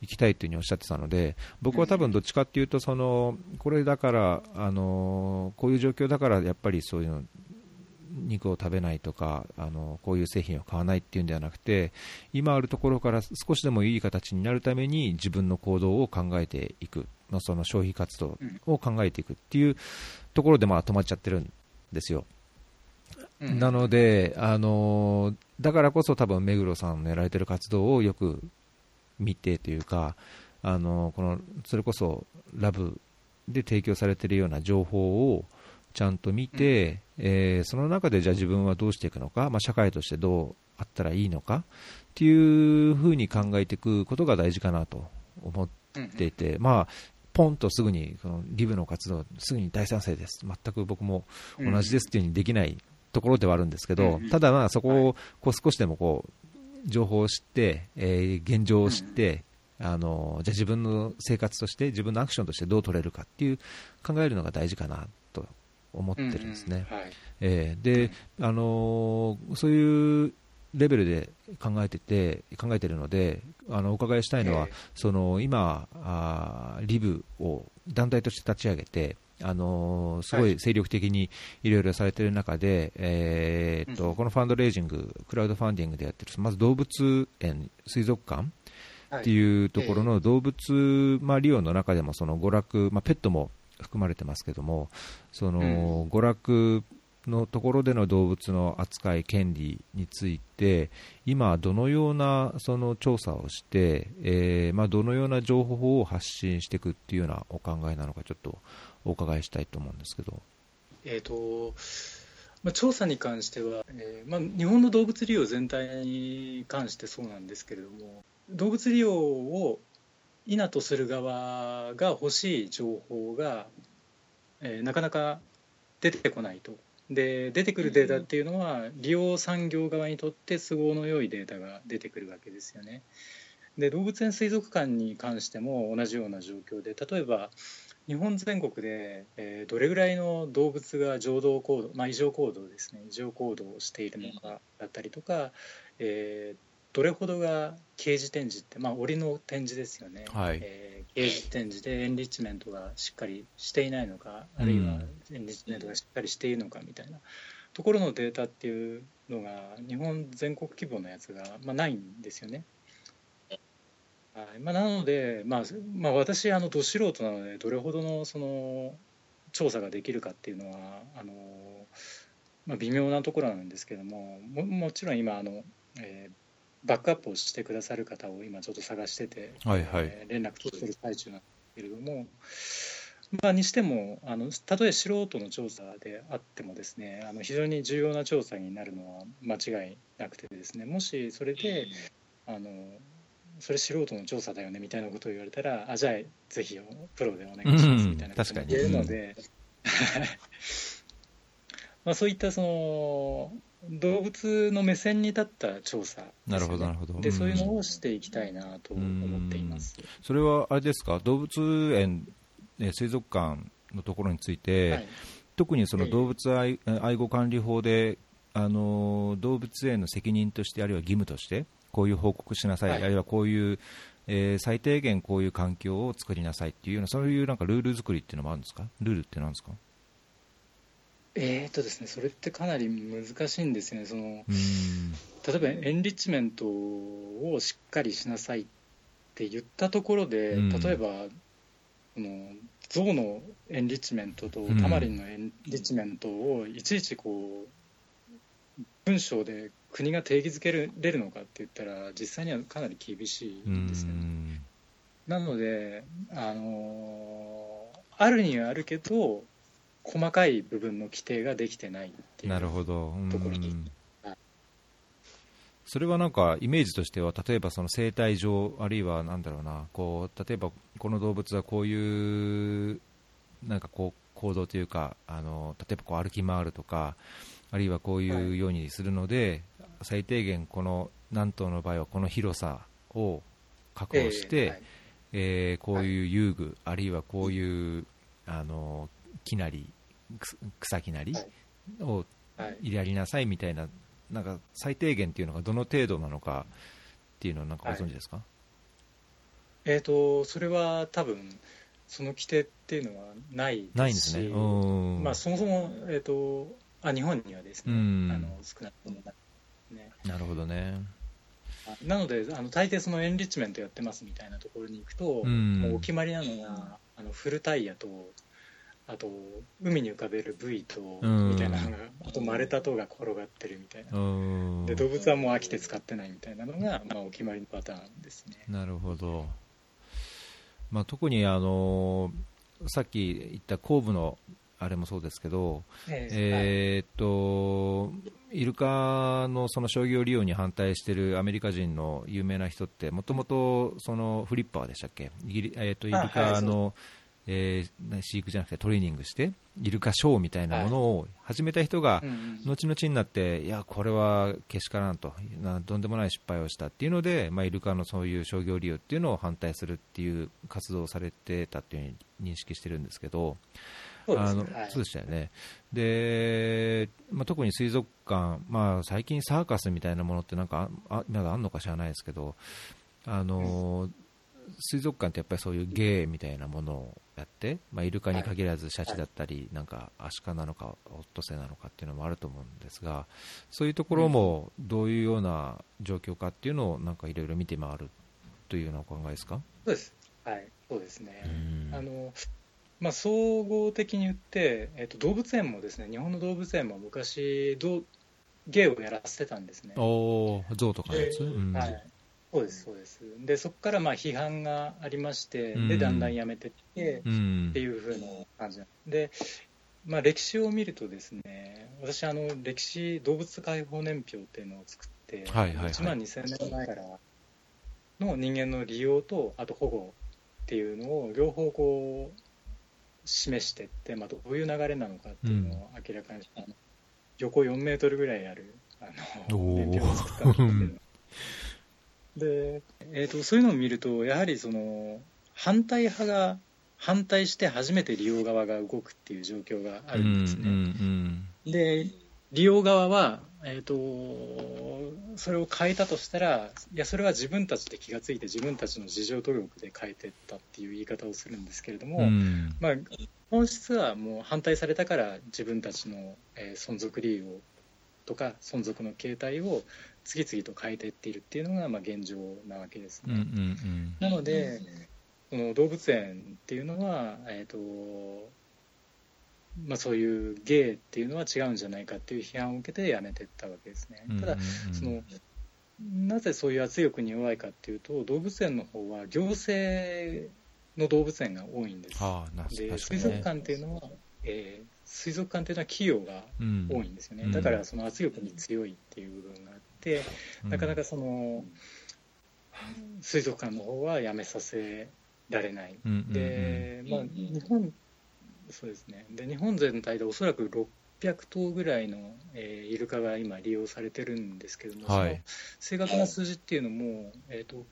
いきたいというふうにおっしゃってたので僕は多分どっちかっていうとそのこれだからあのこういう状況だからやっぱりそういうの肉を食べないとかあのこういう製品を買わないっていうんではなくて今あるところから少しでもいい形になるために自分の行動を考えていく、まあ、その消費活動を考えていくっていうところでまあ止まっちゃってるんですよ。うん。なので、あのだからこそ多分目黒さんのやられてる活動をよく見てというか、あのこのそれこそラブで提供されているような情報をちゃんと見て、えーその中でじゃあ自分はどうしていくのか、まあ、社会としてどうあったらいいのかっていうふうに考えていくことが大事かなと思っていて、まあ、ポンとすぐにこのリブの活動、すぐに大賛成です、全く僕も同じですっていうふうにできないところではあるんですけど、ただ、まあそこをこう少しでもこう情報を知って、えー、現状を知って、あのじゃあ自分の生活として自分のアクションとしてどう取れるかっていう考えるのが大事かなと思ってるんですね。えで、あのそういうレベルで考えてて考えてるのであのお伺いしたいのは、えー、その今あリブを団体として立ち上げてあのすごい精力的にいろいろされている中で、えー、っとこのファンドレイジング、クラウドファンディングでやってる、まず動物園、水族館っていうところの動物、まあ、利用の中でもその娯楽、まあ、ペットも含まれてますけども、その娯楽のところでの動物の扱い、権利について、今、どのようなその調査をして、えーまあ、どのような情報を発信していくっていうようなお考えなのか、ちょっとお伺いしたいと思うんですけど。えーとまあ、調査に関しては、えーまあ、日本の動物利用全体に関してそうなんですけれども動物利用を否とする側が欲しい情報が、えー、なかなか出てこないとで出てくるデータっていうのは利用産業側にとって都合の良いデータが出てくるわけですよね。で動物園水族館に関しても同じような状況で例えば日本全国で、えー、どれぐらいの動物が情動行動、まあ、異常行動ですね。異常行動をしているのかだったりとか、えー、どれほどが掲示展示って、まあ、檻の展示ですよね、はい。えー、掲示展示でエンリッチメントがしっかりしていないのかあるいはエンリッチメントがしっかりしているのかみたいな。ところのデータっていうのが日本全国規模のやつが、まあ、ないんですよね。はい。まあ、なので、まあまあ、私あのど素人なのでどれほどのその調査ができるかっていうのはあの、まあ、微妙なところなんですけどもももちろん今あの、えー、バックアップをしてくださる方を今ちょっと探してて、はいはい。えー、連絡取ってる最中なんですけれども。まあ、にしてもあのたとえ素人の調査であってもですねあの非常に重要な調査になるのは間違いなくてですねもしそれであのそれ素人の調査だよねみたいなことを言われたらあじゃあぜひプロでお願いしますみたいなことが言えるので、まあそういったその動物の目線に立った調査、ね、なるほどなるほど。でそういうのをしていきたいなと思っています。それはあれですか？動物園水族館のところについて、はい、特にその動物愛,、愛護管理法であの動物園の責任としてあるいは義務としてこういう報告しなさい、はい、あるいはこういう、えー、最低限こういう環境を作りなさいっていうような、そういうなんかルール作りっていうのもあるんですか、ルールってなんですか？えーとですね、それってかなり難しいんですよね、その例えばエンリッチメントをしっかりしなさいって言ったところで、例えば、この象のエンリッチメントとタマリンのエンリッチメントをいちいちこう文章で国が定義づけれるのかって言ったら実際にはかなり厳しいんですね。なので、あのあるにはあるけど細かい部分の規定ができてないっていうなるほど。ところそれはなんかイメージとしては例えばその生態上あるいはなんだろうな。こう例えばこの動物はこういうなんかこう行動というかあの例えばこう歩き回るとかあるいはこういうようにするので、最低限この南東の場合はこの広さを確保して、えーはい、えー、こういう遊具、はい、あるいはこういうあの木なり草木なりを入れやりなさいみたいななんか最低限っていうのがどの程度なのかっていうのはなんかご存知ですか、はい、えーと、それは多分その規定っていうのはないないんですね、まあ、そもそも、えーと、あ日本にはですね、あの少なくともね。なるほどね。なのであの大抵そのエンリッチメントやってますみたいなところに行くと、うん、もうお決まりなのがあのフルタイヤとあと海に浮かべるブイと、みたいなのがあとマレタとが転がってるみたいな、で動物はもう飽きて使ってないみたいなのが、まあ、お決まりのパターンですね。なるほど、まあ、特にあのさっき言った後部のあれもそうですけど、ええーっとイルカのその商業利用に反対しているアメリカ人の有名な人ってもともとそのフリッパーでしたっけ？イギリ、えーっとイルカの、えー飼育じゃなくてトレーニングしてイルカショーみたいなものを始めた人が、うんうん。後々になって、いや、これはけしからんとな、とんでもない失敗をしたっていうので、まあ、イルカのそういう商業利用っていうのを反対するっていう活動をされてたっていうふうに認識してるんですけど、そうですあのしたよね、でまあ、特に水族館、まあ、最近サーカスみたいなものってなんかああまだあんのか知らないですけど、あの水族館ってやっぱりそういう芸みたいなものをやって、まあ、イルカに限らずシャチだったり、なんかアシカなのかオットセイなのかっていうのもあると思うんですがそういうところもどういうような状況かっていうのをなんかいろいろ見て回るというようなお考えですか、そうです。はい、そうですね。うん。あのまあ、総合的に言って、えっと、動物園もですね、日本の動物園も昔、どう芸をやらせてたんですね。おー象とかのやつ、うん。はい、そうです、そうです。で、そこからまあ批判がありまして、うん。で、だんだんやめてって、うん。っていう風な感じなんで、まあ、歴史を見るとですね、私、あの歴史動物解放年表っていうのを作って、はいはいはい。1万2000年前からの人間の利用と、あと保護っていうのを両方こう示していって、まあ、どういう流れなのかっていうのを明らかにした、あの横4メートルぐらいあるあの年表を作ったんですけどで、えー、とそういうのを見ると、やはりその反対派が反対して初めて利用側が動くっていう状況があるんですね。うんで利用側は、えー、とそれを変えたとしたらいやそれは自分たちで気がついて自分たちの自助努力で変えていったっていう言い方をするんですけれども、うんうんまあ、本質はもう反対されたから自分たちの、えー存続利用とか存続の形態を次々と変えていっているっていうのが、まあ、現状なわけですうんうね。んなので、その動物園っていうのは、えーとまあ、そういう芸っていうのは違うんじゃないかっていう批判を受けてやめていったわけですね。うんただそのなぜそういう圧力に弱いかっていうと動物園の方は行政の動物園が多いんです。はあで水族館っていうのは、えー水族館っていうのは企業がうん多いんですよね、うんだからその圧力に強いっていう部分があって、なかなかその水族館の方はやめさせられない、でまあ、日本そうですね。で日本全体でおそらく600頭ぐらいの、えーイルカが今利用されてるんですけども、はい。その正確な数字っていうのも、えー、と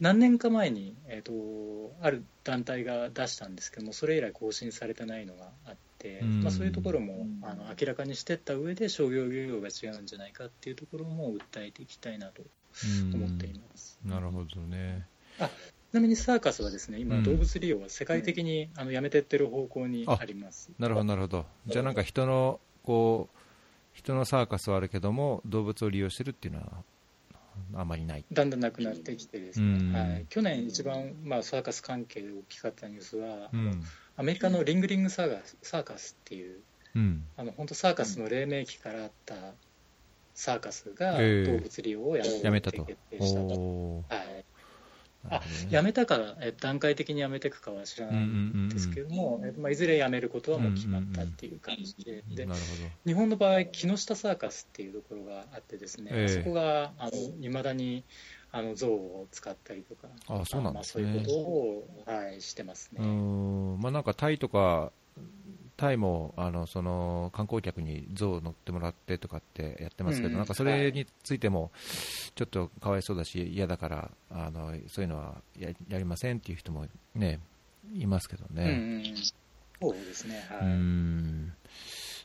何年か前に、えー、とある団体が出したんですけどもそれ以来更新されてないのがあって、うん。まあ、そういうところもあの明らかにしていった上で商業利用が違うんじゃないかっていうところも訴えていきたいなと思っています。うんなるほどね。ちなみにサーカスはですね今、うん。動物利用は世界的にあのやめていってる方向にあります。なるほどなるほど。じゃあなんか人のこう人のサーカスはあるけども動物を利用してるっていうのはあまりない。だんだんなくなってきてですね、うん。はい、去年一番、まあ、サーカス関係で大きかったニュースは、うんアメリカのリングリングサーカスサーカスっていううん。あの本当サーカスの黎明期からあったサーカスがええ動物利用をやめたと。決定したと、やめたかえ段階的にやめていくかは知らないんですけども、えまあ、いずれやめることはもう決まったっていう感じで,、で日本の場合木下サーカスっていうところがあってですね、ええ。そこがいまだにあの象を使ったりとか。あそうなんですね。まあ、そういうことを、はい、してますね。ん。まあなんかタイとかタイもあのその観光客に象乗ってもらってとかってやってますけど、うん。なんかそれについてもちょっとかわいそうだし嫌だからあのそういうのはややりませんっていう人もねいますけどね。んうんそうですね、はういん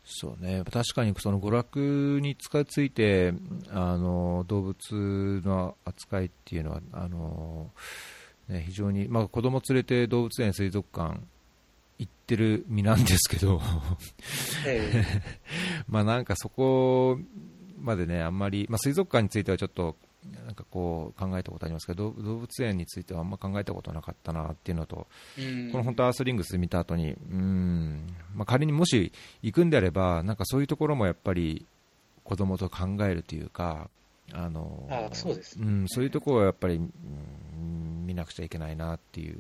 そうね、確かにその娯楽につかついてあの動物の扱いっていうのはあの、ね、非常に、まあ、子供連れて動物園、水族館行ってる身なんですけど。え まあなんかそこまでねあんまり、まあ、水族館についてはちょっとなんかこう考えたことありますけど動物園についてはあんま考えたことなかったなっていうのとこの本当アースリングス見た後に、うーん、まあ、仮にもし行くんであれば、なんかそういうところもやっぱり子供と考えるというか、あのあそうですうん、そういうところはやっぱり、うん見なくちゃいけないなっていう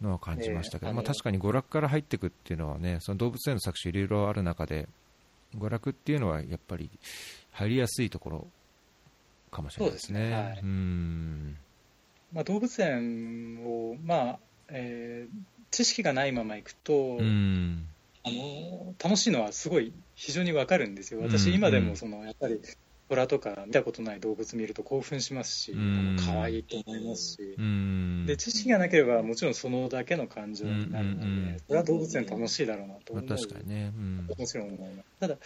のは感じましたけど、えーあのまあ、確かに娯楽から入っていくっていうのはね、その動物園の作種いろいろある中で、娯楽っていうのはやっぱり入りやすいところかもしれないですね。そうですね。はい。うん。まあ、動物園を、まあえー知識がないまま行くと、うん。あの楽しいのはすごい非常にわかるんですよ、うん私、今でうんもそのやっぱり虎とか見たことない動物見ると興奮しますし、可愛いと思いますし、うん。で知識がなければもちろんそのだけの感情になるので、それは動物園楽しいだろうなとまあ、思う、確かにね、うん。もちろん思います。ただ、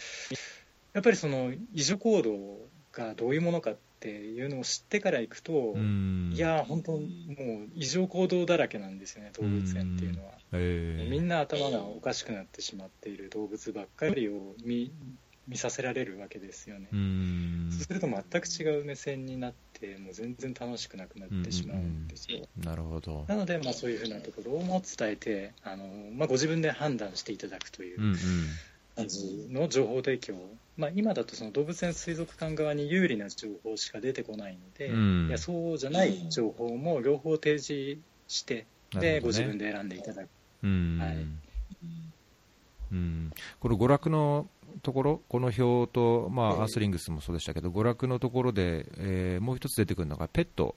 やっぱりその異常行動がどういうものかっていうのを知ってから行くと、うんいやー、本当、もう異常行動だらけなんですよね、動物園っていうのは。えーみんな頭がおかしくなってしまっている動物ばっかりを見見させられるわけですよね。うんそうすると全く違う目線になって、もう全然楽しくなくなってしまうんですよ。なるほど。なので、まあ、そういうふうなところも伝えて、あのまあ、ご自分で判断していただくといううんうん感じの情報提供、まあ、今だとその動物園水族館側に有利な情報しか出てこないので、うん。いやそうじゃない情報も両方提示して、でなるほどね。ご自分で選んでいただく。うん。はい。うん、この娯楽のところ、この表と、まあ、ええ。アースリングスもそうでしたけど、娯楽のところで、えーもう一つ出てくるのがペット。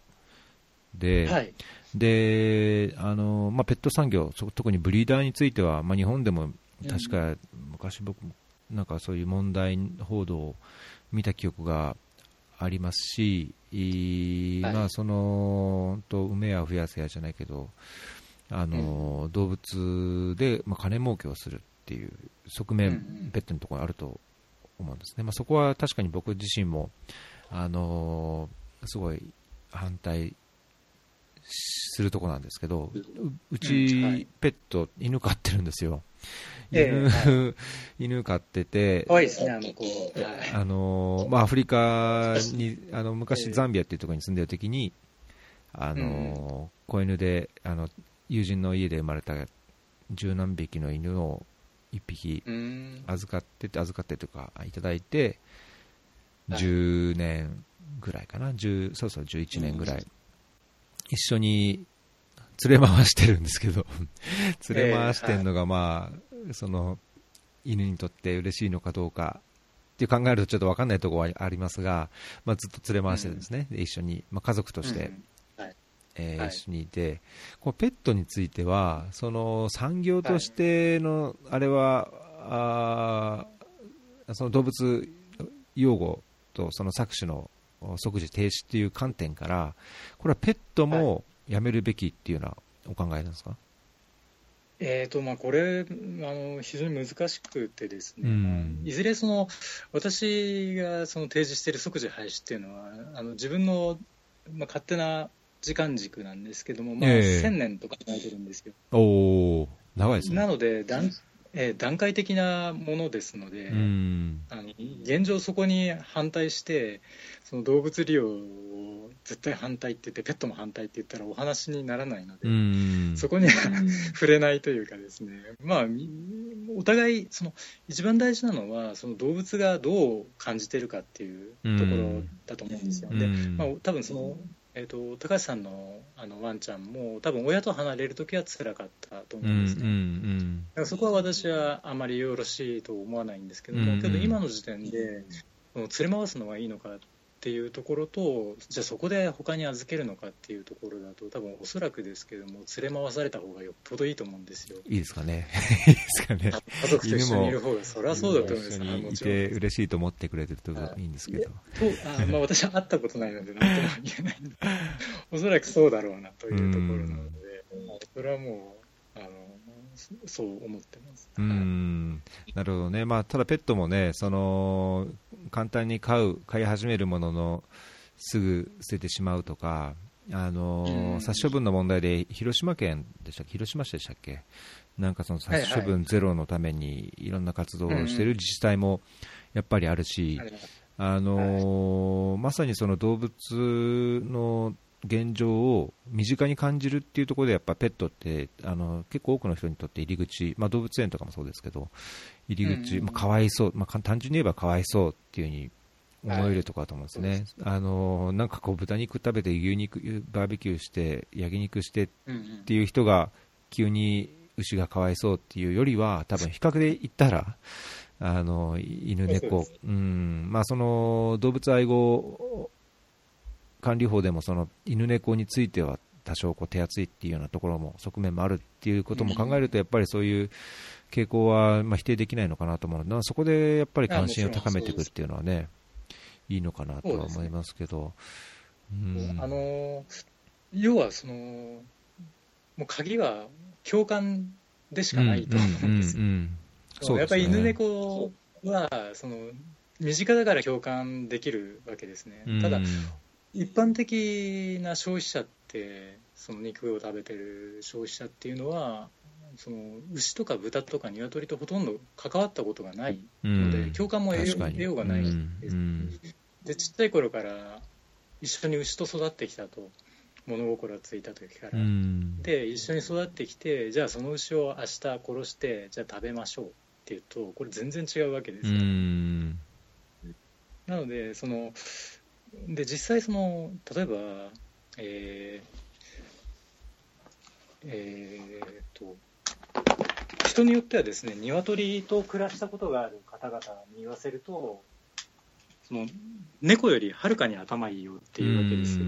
で、はい、であのまあ、ペット産業、そ特にブリーダーについては、まあ、日本でも確か昔、僕もなんかそういう問題報道を見た記憶がありますし、いはい。まあ、そのと梅や増やせやじゃないけど、あの動物で、まあ、金儲けをするっていう側面、ペットのところにあると思うんですね、まあ、そこは確かに僕自身も、あのすごい反対するところなんですけど、ううち、ペット、犬飼ってるんですよ。ええ犬,、は 犬飼ってて、可愛いですね、あの子。はい。あのまあ、アフリカにあの昔、ええザンビアっていうところに住んでる時にあの、子犬であの友人の家で生まれた十何匹の犬を1匹預かってて預かってとかいただいてはい。10年ぐらいかな、10そうそう11年ぐらい、一緒に連れ回してるんですけど。連れ回してるのが、まあその犬にとって嬉しいのかどうかっていう考えるとちょっと分かんないところはありますが、まあ、ずっと連れ回してですね、で一緒に、まあ、家族として、うん。はい。はい。えー一緒にいて、こうペットについては、その産業としての、あれは、あーその動物用語とその搾取の即時停止っていう観点から、これはペットもやめるべきっていうのはお考えなんですか、えーとまあ、これあの、非常に難しくてですね、うんいずれその私がその提示している即時廃止っていうのは、あの自分の、まあ、勝手な時間軸なんですけども、まあええ1000年と考えてるんですよ。おお長いですね。なので段、えー段階的なものですので、うんあの現状、そこに反対して、その動物利用を絶対反対って言って、ペットも反対って言ったらお話にならないので、うん。そこには触れないというかですね、まあ、みお互い、その一番大事なのは、その動物がどう感じてるかっていうところだと思うんですよ。で、うん。まあ、多分その、えー、と高橋さんのあのワンちゃんも、多分親と離れるときは辛かったと思うんうんうんですね。うん。だからそこは私はあまりよろしいと思わないんですけども、うん。うんけど今の時点で、その連れ回すのがいいのかっていうところと、じゃあそこで他に預けるのかっていうところだと、多分おそらくですけども、連れ回された方がよっぽどいいと思うんですよ。いいですかね。いいですかね。家族と一緒にいる方が、そりゃそうだと思います。一緒にいもちろんて嬉しいと思ってくれてるといいんですけど。とあまあ、私は会ったことないので、なんとも言えない おそらくそうだろうなというところなので、それはもう、そそう思ってます。うーん。なるほどね、まあ、ただペットもね、その簡単に飼う、飼い始めるもののすぐ捨ててしまうとか、あのうん。殺処分の問題で広島県でしたっけ、広島市でしたっけ、なんかその殺処はい。分ゼロのためにいろんな活動をしている自治体もやっぱりあるし、あのーまさにその動物の現状を身近に感じるっていうところでやっぱペットってあの結構多くの人にとって入り口、まあ、動物園とかもそうですけど入り口、うんまあ、かわいそう、まあ、か単純に言えばかわいそうっていうふうに思えるところだと思うんですね、あのーなんかこう豚肉食べて牛肉バーベキューして焼肉してっていう人が急に牛がかわいそうっていうよりは、多分比較で言ったら、あの犬、猫、うん。まあ、その動物愛護管理法でもその犬、猫については多少こう手厚いっていうようなところも側面もあるっていうことも考えると、やっぱりそういう傾向はまあ否定できないのかなと思うので、そこでやっぱり関心を高めていくっていうのはね、いいのかなとは思いますけど。うんあの要はそのもう鍵は共感でしかないと思うんですよ。やっぱり犬猫はその身近だから共感できるわけですね。ただ、一般的な消費者ってその肉を食べてる消費者っていうのはその牛とか豚とか鶏とほとんど関わったことがないので、共感も得ようがないです、でちっちゃい頃から一緒に牛と育ってきたと物心がついた時から、で一緒に育ってきてじゃあその牛を明日殺してじゃあ食べましょうっていうとこれ全然違うわけですよ、なのでそので実際その例えばえー、えー、と人によってはですね鶏と暮らしたことがある方々に言わせるとその猫よりはるかに頭いいよっていうわけですよ。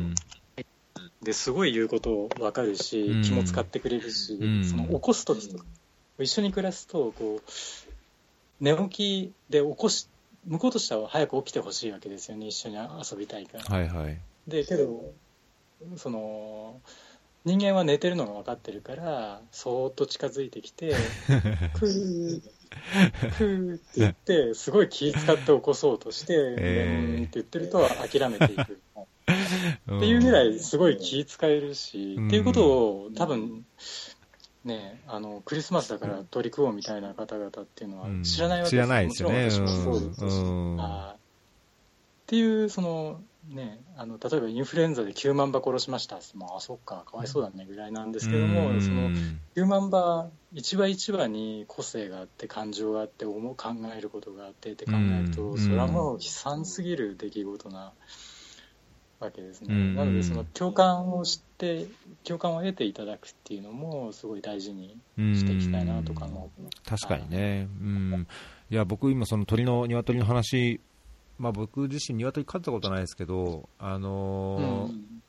ですごい言うこと分かるし、気も使ってくれるし、その起こす時とか一緒に暮らすとこう寝起きで起こし向こうとしては早く起きてほしいわけですよね一緒に遊びたいから。はいはい、でけどその人間は寝てるのが分かってるからそーっと近づいてきて「クークーって言って、すごい気使って起こそうとして、えー、って言ってると諦めていく。っていうぐらいすごい気使えるし、うん、っていうことを多分、ね、あのクリスマスだから取り食おうみたいな方々っていうのは知らないわけです、うん、知らないですよね。そうですし、うん、っていうそのね、あの例えばインフルエンザで9万羽殺しました、まあ、そっか、かわいそうだねぐらいなんですけども、その9万羽、一羽一羽に個性があって、感情があって、思う考えることがあってって考えると、それはもう悲惨すぎる出来事なわけですね。なので、その共感を知って、共感を得ていただくっていうのも、すごい大事にしていきたいなとか思う。確かにね、うん、い。や僕、今、その鳥の鶏の話まあ、僕自身、鶏飼ったことないですけど、あのーうん、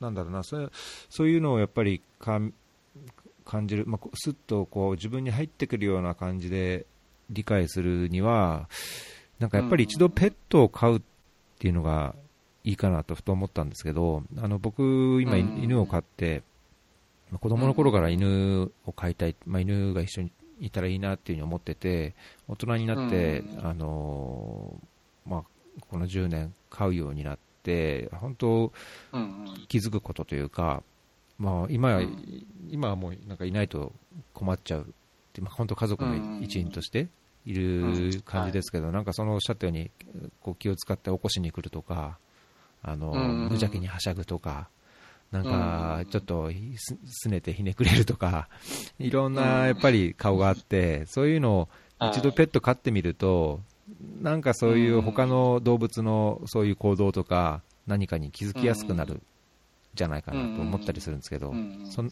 なんだろうなそれ、そういうのをやっぱりか感じる、まあ、すっとこう自分に入ってくるような感じで理解するには、なんかやっぱり一度ペットを飼うっていうのがいいかなとふと思ったんですけど、あの僕、今、犬を飼って、まあ、子供の頃から犬を飼いたい、まあ、犬が一緒にいたらいいなっていうふうに思ってて、大人になって、あのーまあ、この10年飼うようになって、本当、気づくことというか、まあ、今は、今はもうなんかいないと困っちゃうまあ、本当、家族の一員としている感じですけど、なんかそのおっしゃったように、こう気を使って起こしに来るとか、あの無邪気にはしゃぐとか、なんかちょっとすねてひねくれるとか、いろんなやっぱり顔があって、そういうのを一度ペット飼ってみると、なんかそういう他の動物のそういう行動とか何かに気づきやすくなるじゃないかなと思ったりするんですけど、そ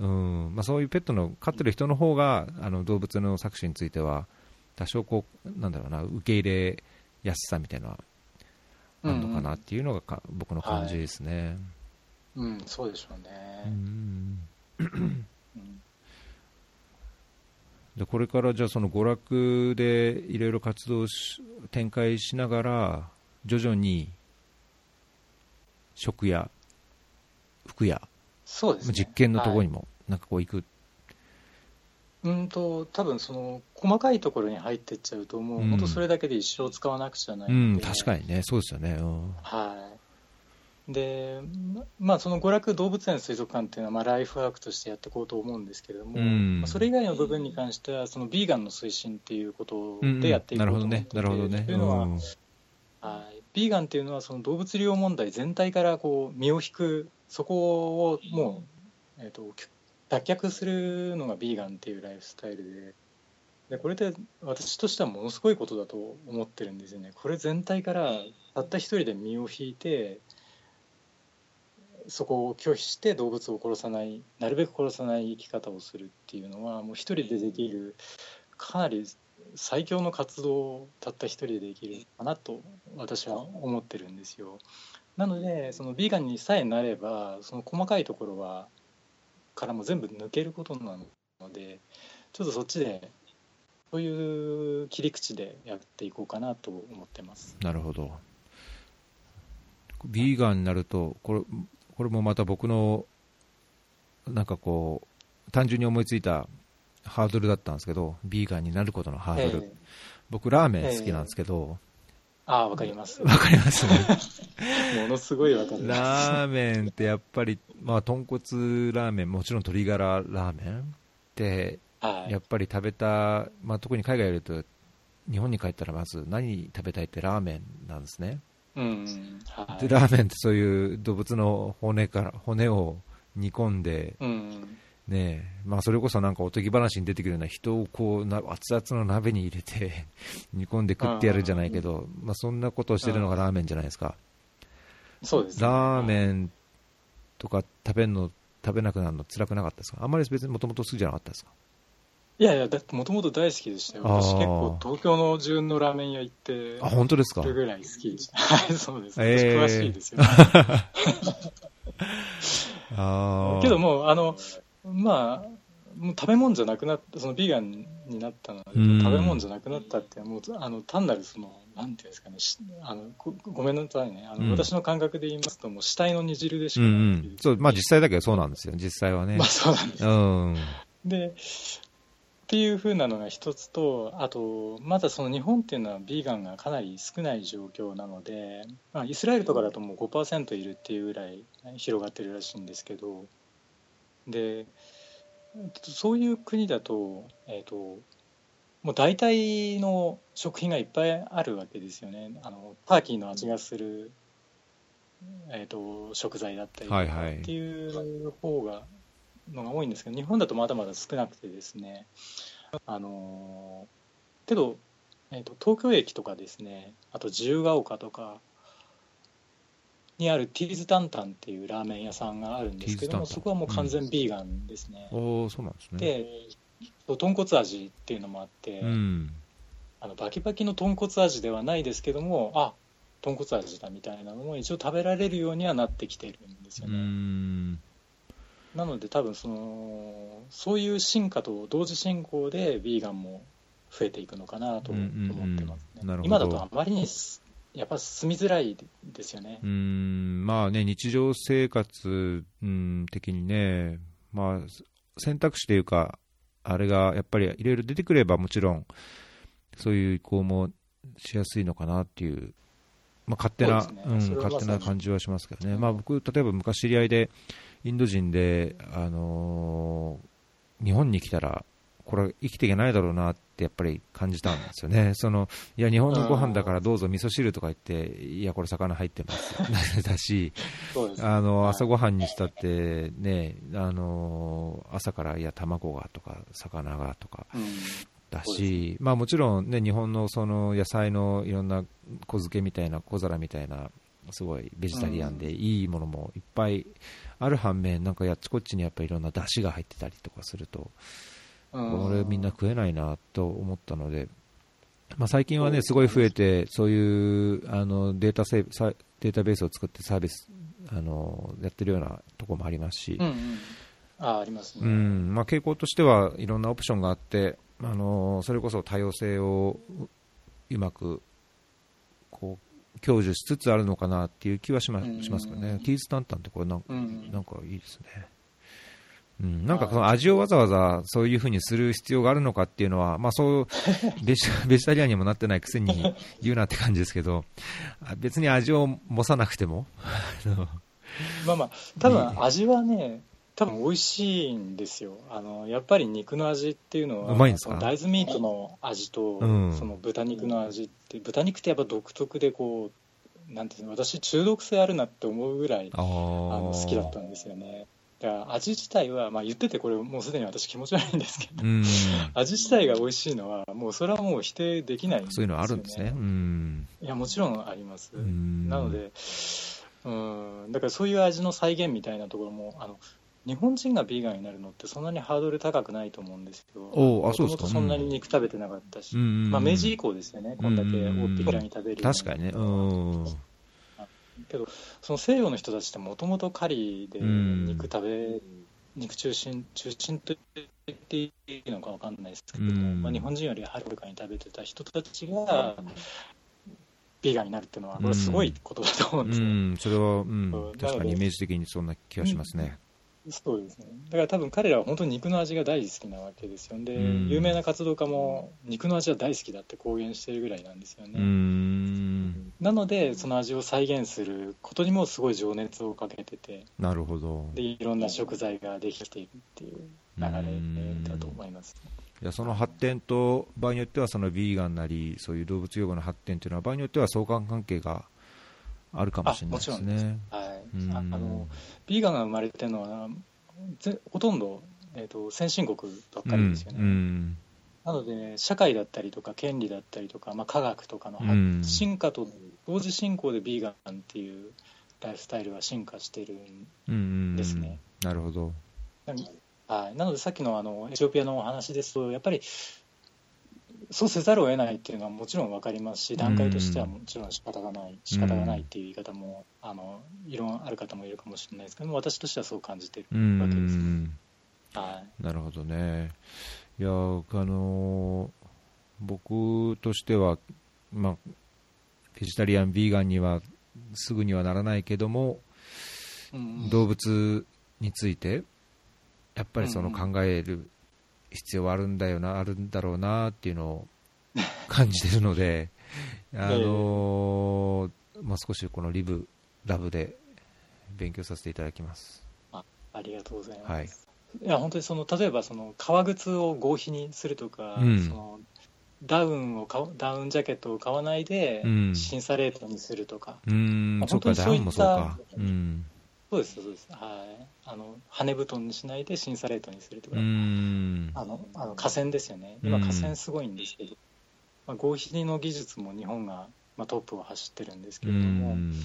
うんまあ、そういうペットの飼ってる人の方があの動物の搾取については多少こうなんだろうな受け入れやすさみたいなのはあるのかなっていうのがか、僕の感じですね。はい、うん、そうでしょうね。うん。でこれからじゃあその娯楽でいろいろ活動し展開しながら徐々に食や服やそうです、ね、実験のところにもなんかこう行く、はい、うんと多分その細かいところに入っていっちゃうともう、本当それだけで一生使わなくちゃないう。ん、確かにね。そうですよね、うん、はい。で、まあ、その娯楽動物園水族館っていうのは、まあ、ライフワークとしてやっていこうと思うんですけれども、うん、それ以外の部分に関しては、そのビーガンの推進っていうことでやっていこうと思っていて、なるほどね。というのは、はい、ビーガンっていうのは、その動物利用問題全体からこう身を引く、そこをもう、えーと、脱却するのがビーガンっていうライフスタイルで。でこれって私としてはものすごいことだと思ってるんですよね。これ全体からたった一人で身を引いてそこを拒否して動物を殺さないなるべく殺さない生き方をするっていうのはもう一人でできるかなり最強の活動をたった一人でできるかなと私は思ってるんですよ。なのでそのビーガンにさえなればその細かいところはからも全部抜けることなのでちょっとそっちでそういう切り口でやっていこうかなと思ってます。なるほど。ビーガンになると、これこれもまた僕の、なんかこう、単純に思いついたハードルだったんですけど、ビーガンになることのハードル。ええ僕、ラーメン好きなんですけど、ああわかります。わ、かりますね。ものすごいわかります。ラーメンってやっぱり、まあ、豚骨ラーメン、もちろん鶏ガララーメンって、はいやっぱり食べた、まあ、特に海外いると、日本に帰ったらまず何食べたいってラーメンなんですね。うんはいで、ラーメンってそういう動物の骨から、骨を煮込んで、うんねえ、まあそれこそなんかおとぎ話に出てくるような人をこうな熱々の鍋に入れて 煮込んで食ってやるじゃないけど、まあそんなことをしてるのがラーメンじゃないですか。そうですね、ラーメンとか食べるの、食べなくなるの辛くなかったですか？あんまり別にもともと好きじゃなかったですか？いやいや、だってもともと大好きでしたよ。私結構東京の順のラーメン屋行って、あ、本当ですか？ぐらい好きでした。はい、そうです。えー私詳しいですよ。あーけどもう、あの、まあ、もう食べ物じゃなくなった、そのビーガンになったので、うん食べ物じゃなくなったって、もう、あの、単なるその、なんていうんですかね、しあのごごめんなさいね、あの、うん私の感覚で言いますと、もう死体の煮汁でしうんうかないっていん。そう、まあ実際だけどそうなんですよ。実際はねまあ。そうなんですうん。でっていう風なのが一つとあとまだその日本っていうのはビーガンがかなり少ない状況なので、まあ、イスラエルとかだともう5%いるっていうぐらい広がってるらしいんですけどでそういう国だと,、えー、ともう大体の食品がいっぱいあるわけですよね。あのターキーの味がする、えー、と食材だったりっていう方がのが多いんですけど日本だとまだまだ少なくてですね。あのけど、えー、と東京駅とかですね。あと自由が丘とかにあるティーズタンタンっていうラーメン屋さんがあるんですけどもそこはもう完全ビーガンですね、おーそうなんですね。で豚骨味っていうのもあって、うん。あのバキバキの豚骨味ではないですけどもあ豚骨味だみたいなのも一応食べられるようにはなってきてるんですうよね、ん。なので多分そのそういう進化と同時進行でビーガンも増えていくのかなとうんうんうん。思ってますね、なるほど。今だとあまりにすやっぱ住みづらいですよね。う、ん、まあね、日常生活、うん、的にね、まあ、選択肢というか、あれがやっぱりいろいろ出てくれば、もちろん、そういう移行もしやすいのかなっていう、まあ、勝手な、ね。うん、勝手な感じはしますけどね、まあ、僕、例えば昔知り合いで、インド人で、あのー日本に来たら、これ、生きていけないだろうなってやっぱり感じたんですよね、そのいや、日本のご飯だからどうぞ味噌汁とか言って、いや、これ、魚入ってます。だし、ね。あのはい。朝ごはんにしたって、ね、あの朝からいや、卵がとか、魚がとかうん。だし、まあ、もちろん、ね、日本のその野菜のいろんな小漬けみたいな、小皿みたいな、すごいベジタリアンでいいものもいっぱいある反面、なんかやっちこっちにやっぱりいろんな出汁が入ってたりとかすると、うんこれみんな食えないなと思ったので、まあ、最近はね、す。ごい増えて、そういうあのデータセーデータベースを作ってサービスあのやってるようなところもありますし。うん、うん。あありますね、うん。まあ、傾向としてはいろんなオプションがあって、あのそれこそ多様性をううまくこう享受しつつあるのかなっていう気はしまうん。しますけどね、ティーズタンタンってこれなんうん。なんかいいですね。うん、なんかその味をわざわざそういうふうにする必要があるのかっていうのは、まあ、そうベジ ベジタリアンにもなってないくせに言うなって感じですけど、あ別に味を模さなくても、まあまあ多分味はね多分美味しいんですよ。あのやっぱり肉の味っていうのはうまいんですか？その大豆ミートの味と、うん。その豚肉の味って豚肉ってやっぱ独特でこうなんていうの私中毒性あるなって思うぐらいああのー好きだったんですよね。だから味自体は、まあ、言っててこれもうすでに私気持ち悪いんですけどうん、味自体が美味しいのはもうそれはもう否定できないんですよ、そういうのあるんですね。うん。いやもちろんあります、うん。なのでうん。だからそういう味の再現みたいなところもあの日本人がビーガンになるのってそんなにハードル高くないと思うんですよ。おあそうですか？そんなに肉食べてなかったし、まあ、明治以降ですよね、こんだけ大っぴらに食べる確かにね。うん。けど、その西洋の人たちってもともと狩りでうん肉食べ、肉中心、中心と言っていいのかわかんないですけども、うんまあ、日本人よりはるかに食べてた人たちが、ビーガンになるっていうのは、これすごいことだと思うんうですよ。ん、それは、うんうん、確かにイメージ的にそんな気がしますね。そうですね。だから多分彼らは本当に肉の味が大好きなわけですよ。で、うん有名な活動家も肉の味は大好きだって公言してるぐらいなんですよね。うーん、なので、その味を再現することにもすごい情熱をかけてて、なるほど。でいろんな食材ができていくっていう流れだと思います。いやその発展と場合によってはそのビーガンなりそういう動物養護の発展というのは場合によっては相関関係があるかもしれないですあもちろんですね。はい、うんああのビーガンが生まれてるのはぜほとんど、えー、と先進国ばっかりですよね、うん。なので社会だったりとか権利だったりとか、まあ、科学とかのうん。進化と同時進行でビーガンっていうライフスタイルは進化してるんうんうんですね。なるほど。はい、なのでさっきのあのエチオピアのお話ですとやっぱりそうせざるを得ないっていうのはもちろん分かりますし段階としてはもちろん仕方がない仕方がないっていう言い方もあの異論ある方もいるかもしれないですけども私としてはそう感じてうるわけです、ん。はい。なるほどね。いやあの僕としては、まあ、ベジタリアン、ビーガンにはすぐにはならないけども、うん動物についてやっぱりそのうん。考える必要はあるんだよな、あるんだろうなっていうのを感じてるので、あのーまあ、少しこのリブラブで勉強させていただきます。ありがとうございます、はいい、や本当にその例えばその革靴を合皮にするとか、うんそのダウンを買うダウンジャケットを買わないでうん審査レートにするとか、うーん、まあ本当にそういった。うん。そうですそうです。はい。あの羽布団にしないで審査レートにするとか。あのあの河川ですよね。今うん。河川すごいんですけど、まあ、合皮の技術も日本が、まあ、トップを走ってるんですけうれども、ん。ま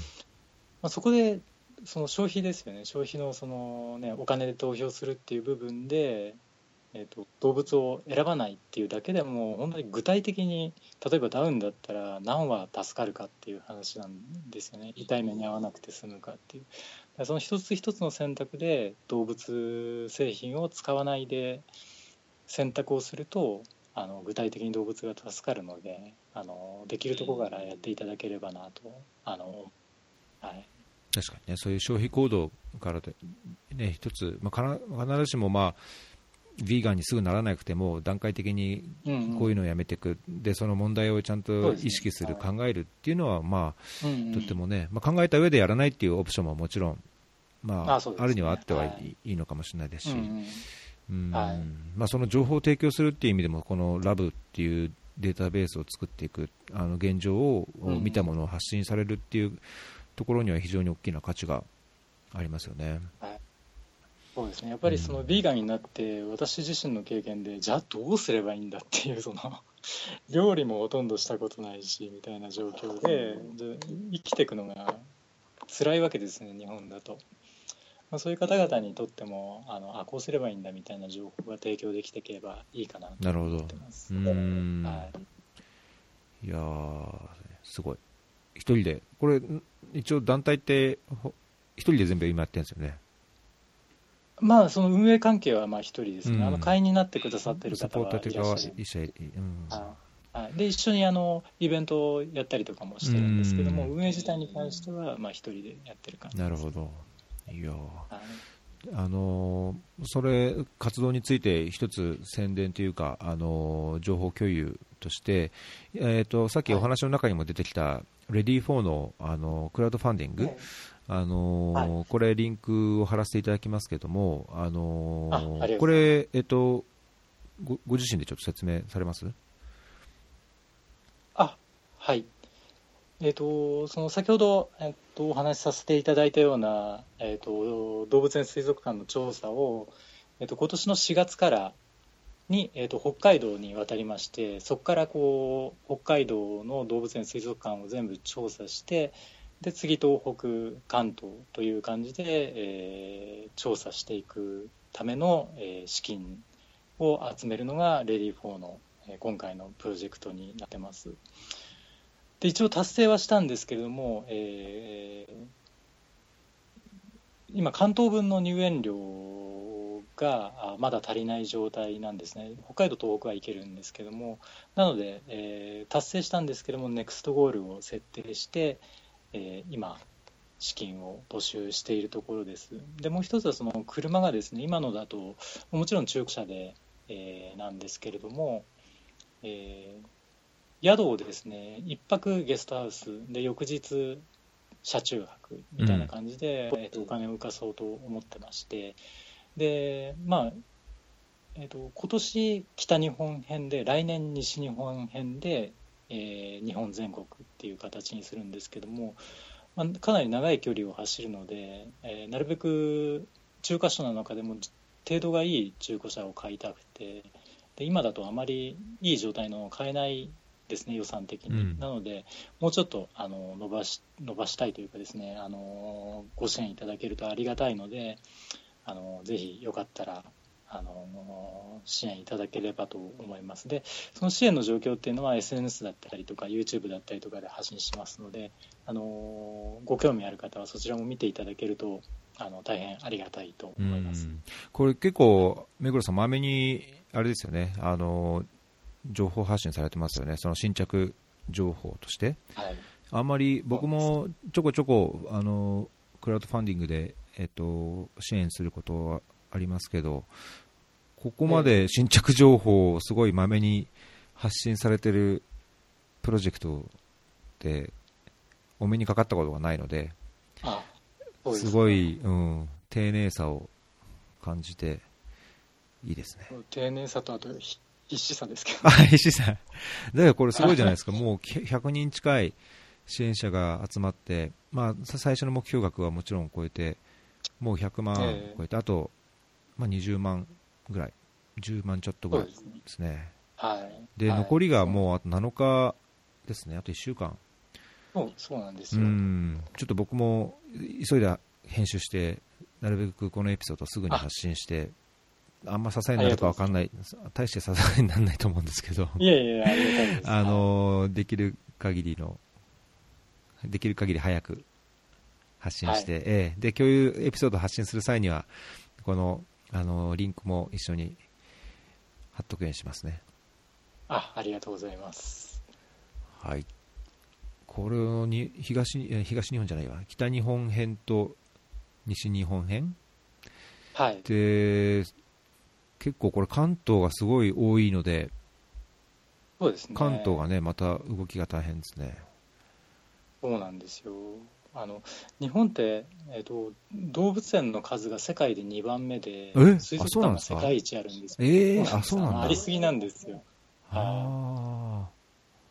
あ、そこでその消費ですよね。消費のその、ね、お金で投票するっていう部分で、えー、と動物を選ばないっていうだけでも本当に具体的に例えばダウンだったら何羽助かるかっていう話なんですよね。痛い目に遭わなくて済むかっていうその一つ一つの選択で動物製品を使わないで選択をするとあの具体的に動物が助かるのであのできるところからやっていただければなとあの、はい、確かにね、そういう消費行動からで、ね、一つ、まあ、必ずしも、まあ、ヴィーガンにすぐならなくても、段階的にこういうのをやめていく、でその問題をちゃんと意識する、考えるっていうのは、まうんうとってもね、まあ、考えた上でやらないっていうオプションももちろん、まあ、あるにはあってはいはい。い,、い、いのかもしれないですし、うんまあ、その情報を提供するっていう意味でも、このラブっていうデータベースを作っていく、あの現状をうん見たものを発信されるっていうところには非常に大きな価値がありますよね。そうですね。やっぱりそのビーガンになって私自身の経験でじゃあどうすればいいんだっていうその 料理もほとんどしたことないしみたいな状況でで生きていくのが辛いわけですね日本だと、まあ、そういう方々にとってもあのあこうすればいいんだみたいな情報が提供できていけばいいかなとなるほど思ってます。うーん。はい。いやー、すごい。一人で、これ、ん一応団体って、ほ一人で全部今やってるんですよね。まあその運営関係はまあ一人ですね、うん。あの会員になってくださってるサ方はポーターといらっしゃる。で一緒にあのイベントをやったりとかもしてるんですけども、うん。運営自体に関してはまあ一人でやってる感じなるほど。いや。ーはい。あのーそれ、活動について一つ宣伝というか、あのー情報共有として、えー、とさっきお話の中にも出てきた、レディー4の、あのークラウドファンディング、あのーはこれ、リンクを貼らせていただきますけども、あのーあこれ、えっ、とご、ご自身でちょっと説明されます？あはい。えー、とその先ほど、えー、とお話しさせていただいたような、えー、と動物園水族館の調査を、えー、と今年の4月からに、えー、と北海道に渡りましてそこからこう北海道の動物園水族館を全部調査してで次東北関東という感じで、えー、調査していくための、えー、資金を集めるのがレディー4の、えー、今回のプロジェクトになってます。で一応達成はしたんですけれども、えー、今関東分の入園料がまだ足りない状態なんですね。北海道東北は行けるんですけどもなので、えー、達成したんですけどもネクストゴールを設定して、えー、今資金を募集しているところです。でもう一つはその車がですね今のだともちろん中古車で、えー、なんですけれども、えー、宿をですね1泊ゲストハウスで翌日車中泊みたいな感じで、うん、えー、とお金を浮かそうと思ってましてでまあえーと、今年北日本編で来年西日本編で、えー、日本全国っていう形にするんですけども、まあ、かなり長い距離を走るので、えー、なるべく中華車の中でも程度がいい中古車を買いたくてで今だとあまりいい状態の買えないですね予算的に、うん、なのでもうちょっとあの伸ばし伸ばしたいというかですねあのご支援いただけるとありがたいのであのぜひよかったらあの支援いただければと思います。でその支援の状況っていうのは SNS だったりとか YouTube だったりとかで発信しますのであのご興味ある方はそちらも見ていただけるとあの大変ありがたいと思います。これ結構目黒さんまめにあれですよね。あの情報発信されてますよね。その新着情報として、はい、あんまり僕もちょこちょこあのクラウドファンディングでえっと、支援することはありますけど、ここまで新着情報をすごいまめに発信されてるプロジェクトで、お目にかかったことがないので、すごい、うん、丁寧さを感じて、いいですね。丁寧さと、あと、必死さですけど。あ、必死さ。だからこれすごいじゃないですか。もう100人近い支援者が集まって、まあ、最初の目標額はもちろん超えて、もう100万超えて、えー、あと、まあ、20万ぐらい、10万ちょっとぐらいですね。はい、で、残りがもうあと7日ですね、あと1週間。そうそうなんですよ。ちょっと僕も急いで編集して、なるべくこのエピソードをすぐに発信して、あんま支えになるか分かんない、大して支えにならないと思うんですけど、いやいや、あのできる限りの、できる限り早く発信して、はい、えー、で共有エピソードを発信する際にはこのあのリンクも一緒に貼っとくようにしますね。あありがとうございます。はい。これに東東日本じゃないわ。北日本編と西日本編？はい。で結構これ関東がすごい多いのでそうですね。関東がねまた動きが大変ですね。そうなんですよあの日本って、えーと、動物園の数が世界で2番目で、水族館が世界一あるんですえー、あそうなんありすぎなんですよ。あ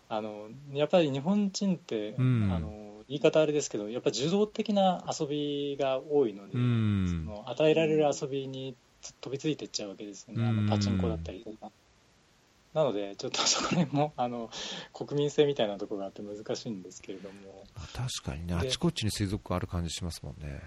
あのやっぱり日本人って、うん、あの言い方あれですけどやっぱり受動的な遊びが多いので、うん、その与えられる遊びに飛びついていっちゃうわけですよね、あのパチンコだったりとか。なので、ちょっとそこら辺も あの国民性みたいなところがあって難しいんですけれども、確かにね、あちこちに水族館ある感じしますもんね。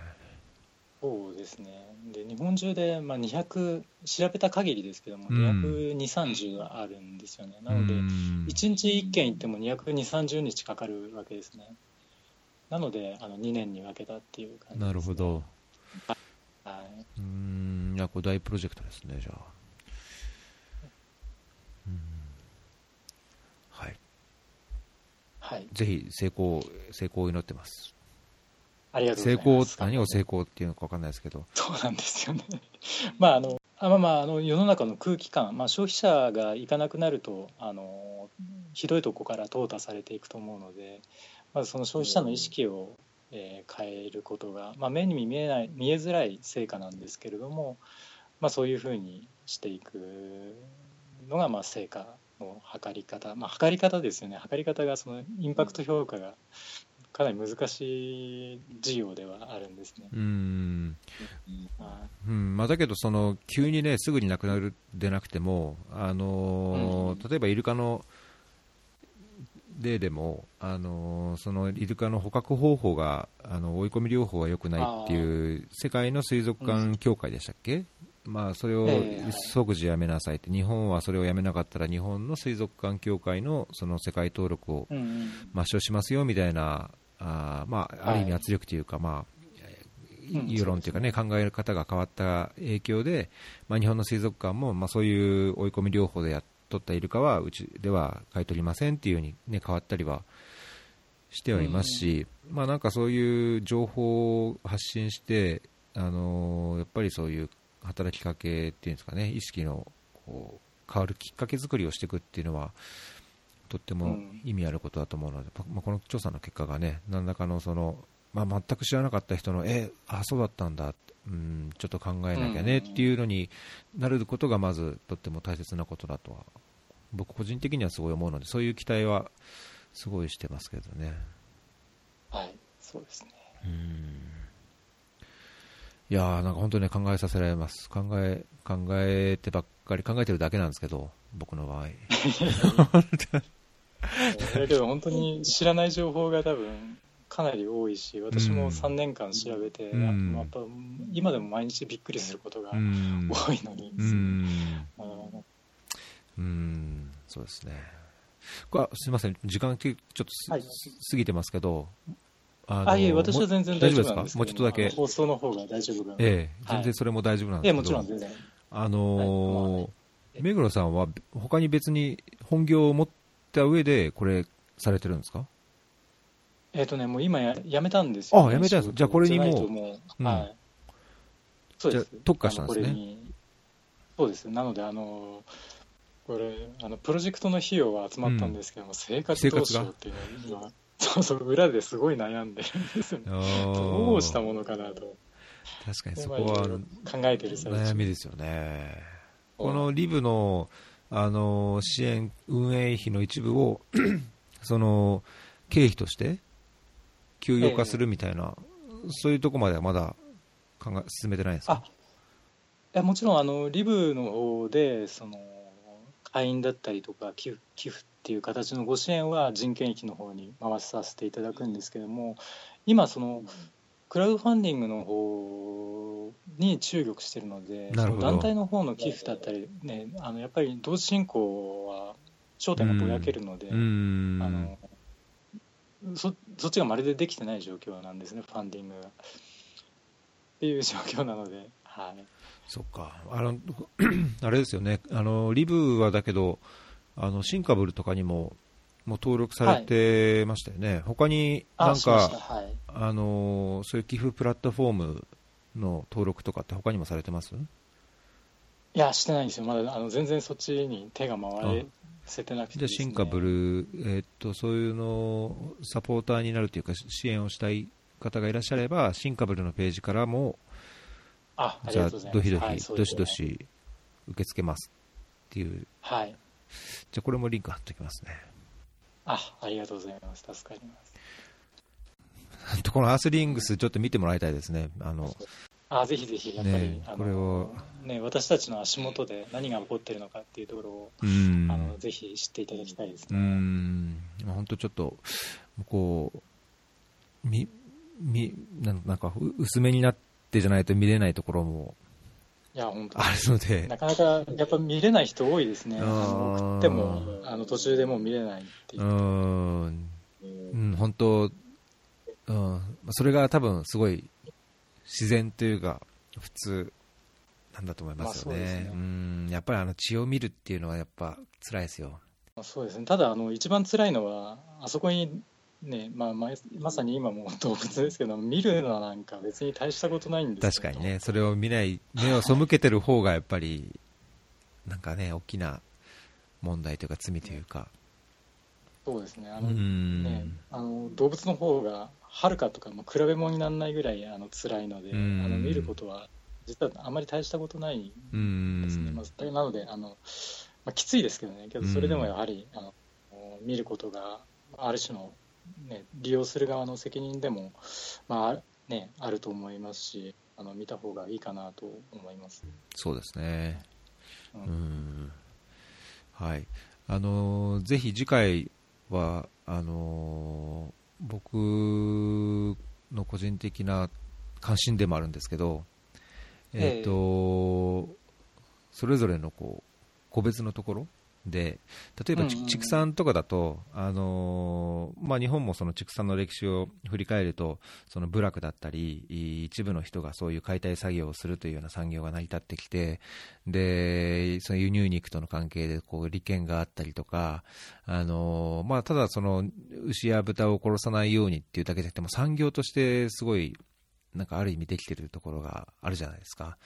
そうですね。で日本中で、まあ、200調べた限りですけども、220、30あるんですよね、なので、1日1件行っても220、30日かかるわけですね、なのであの2年に分けたっていう感じです、ね、なるほど、はい、うんいやこれ大プロジェクトですね、じゃあ。はい、ぜひ成功、成功を祈ってます。ありがとう成功、何を成功っていうのか分かんないですけど。そうなんですよね。まあ、あの、あまあまあ、あの世の中の空気感、まあ、消費者が行かなくなるとあのひどいとこから淘汰されていくと思うのでまずその消費者の意識を、えー、変えることが、まあ、目に見えない見えづらい成果なんですけれども、まあ、そういうふうにしていくのがまあ成果の測り方、まあ、測り方ですよね。測り方がそのインパクト評価がかなり難しい事業ではあるんですね。うん、うん。まあ、だけどその急にねすぐになくなるでなくても、あのーうん、例えばイルカの例でも、あのそのイルカの捕獲方法があの追い込み療法が良くないっていう世界の水族館協会でしたっけ、まあ、それを即時やめなさいって、日本はそれをやめなかったら日本の水族館協会のその世界登録を抹消しますよみたいな、あまあ、ある意味圧力というか、まあ、世論というかね、考え方が変わった影響で、まあ、日本の水族館も、まあ、そういう追い込み療法でやっとったイルカはうちでは買い取りませんっていうように、ね、変わったりはしてはいますし、まあ、なんかそういう情報を発信して、あのー、やっぱりそういう働きかけっていうんですかね、意識のこう変わるきっかけ作りをしていくっていうのは、とっても意味あることだと思うので、まあ、この調査の結果がね、何らかのその、まあ、全く知らなかった人の、え、あ、そうだったんだ、うん、ちょっと考えなきゃねっていうのになることがまずとっても大切なことだとは、僕個人的にはすごい思うので、そういう期待はすごいしてますけどね。はい、そうですね。うんいやーなんか本当に、ね、考えさせられます。考え、考えてばっかり、考えてるだけなんですけど、僕の場合。だけど本当に知らない情報が多分かなり多いし、私も3年間調べて、うん、やっぱ今でも毎日びっくりすることが多いのに、うん、うん、そうですね。これすみません、時間ちょっと、はい、過ぎてますけど、あいえ、私は全然大丈夫ですか？もうちょっとだけ。放送の方が大丈夫ええ、全然それも大丈夫なんですけど。ええ、もちろん全然。あのー、目黒さんは他に別に本業を持った上でこれされてるんですか？えっ、とね、もう今ややめたんですよ、ね、あ、やめたんですじゃあこれにもう、はい。そうです。特化したんですね。そうです。なので、あのこれ、あの、プロジェクトの費用は集まったんですけども、うん、生活どうしようっていうのは、そうそう、裏ですごい悩んでるんですよね。どうしたものかなと。確かにそこは考えてる悩みですよね。このリブのあの支援、運営費の一部を その経費として給与化するみたいな、えー、そういうとこまではまだ考え進めてないですか？いやもちろんあのリブの方でその会員だったりとか寄付寄付っていう形のご支援は人件費の方に回させていただくんですけども今そのクラウドファンディングの方に注力してるので団体の方の寄付だったり、ね、あのやっぱり同時進行は焦点がぼやけるので、あのそそっちがまるでできてない状況なんですねファンディングが。っていう状況なので、はい、そっか。あの あれですよね。あのリブはだけどあのシンカブルとかにももう登録されてましたよね、はい、他になんか、はい、あのそういう寄付プラットフォームの登録とかって他にもされてます？いや、してないんですよ、まだあの全然そっちに手が回せてなくて、ね、じゃあ、シンカブル、えー、っと、そういうのサポーターになるというか、支援をしたい方がいらっしゃれば、シンカブルのページからも、あじゃあ、どひどひ、はい、どしどし受け付けますっていう。はいじゃあこれもリンク貼っておきますね。あ、ありがとうございます。助かります。このアースリングス、ちょっと見てもらいたいですね。あのあぜひぜひ、やっぱり、ね、これを、ね、私たちの足元で何が起こっているのかっていうところを、あのぜひ知っていただきたいですね。うん本当ちょっと、こう、みみなんか薄めになってじゃないと見れないところもいや、本当あるので。なかなか、やっぱ見れない人多いですね。送っても、あの、途中でもう見れないっていう。うん。本当、うん。それが多分すごい自然というか、普通なんだと思いますよね。まあ、ねうんやっぱりあの血を見るっていうのはやっぱ辛いですよ。そうですね。ただ、あの、一番辛いのは、あそこにねまあ、ままさに今も動物ですけど見るのなんか別に大したことないんです確かにねそれを見ない目を背けてる方がやっぱりなんかね大きな問題というか罪というか。そうですね。あのねあの動物の方がはるかとかも比べ物にならないぐらいあの辛いのであの見ることは実はあまり大したことないんですね、まあ、なのであの、まあ、きついですけどね。けどそれでもやはりあの見ることがある種のね、利用する側の責任でも、まあね、あると思いますしあの見た方がいいかなと思います。そうですね、うん、はい。あのぜひ次回はあの僕の個人的な関心でもあるんですけど、えーとそれぞれのこう個別のところで例えば畜産とかだと、あのー、まあ、日本もその畜産の歴史を振り返るとその部落だったり一部の人がそういう解体作業をするというような産業が成り立ってきてでその輸入肉との関係でこう利権があったりとか、あのー、まあ、ただその牛や豚を殺さないようにっていうだけじゃなくても産業としてすごいなんかある意味できてるところがあるじゃないですか。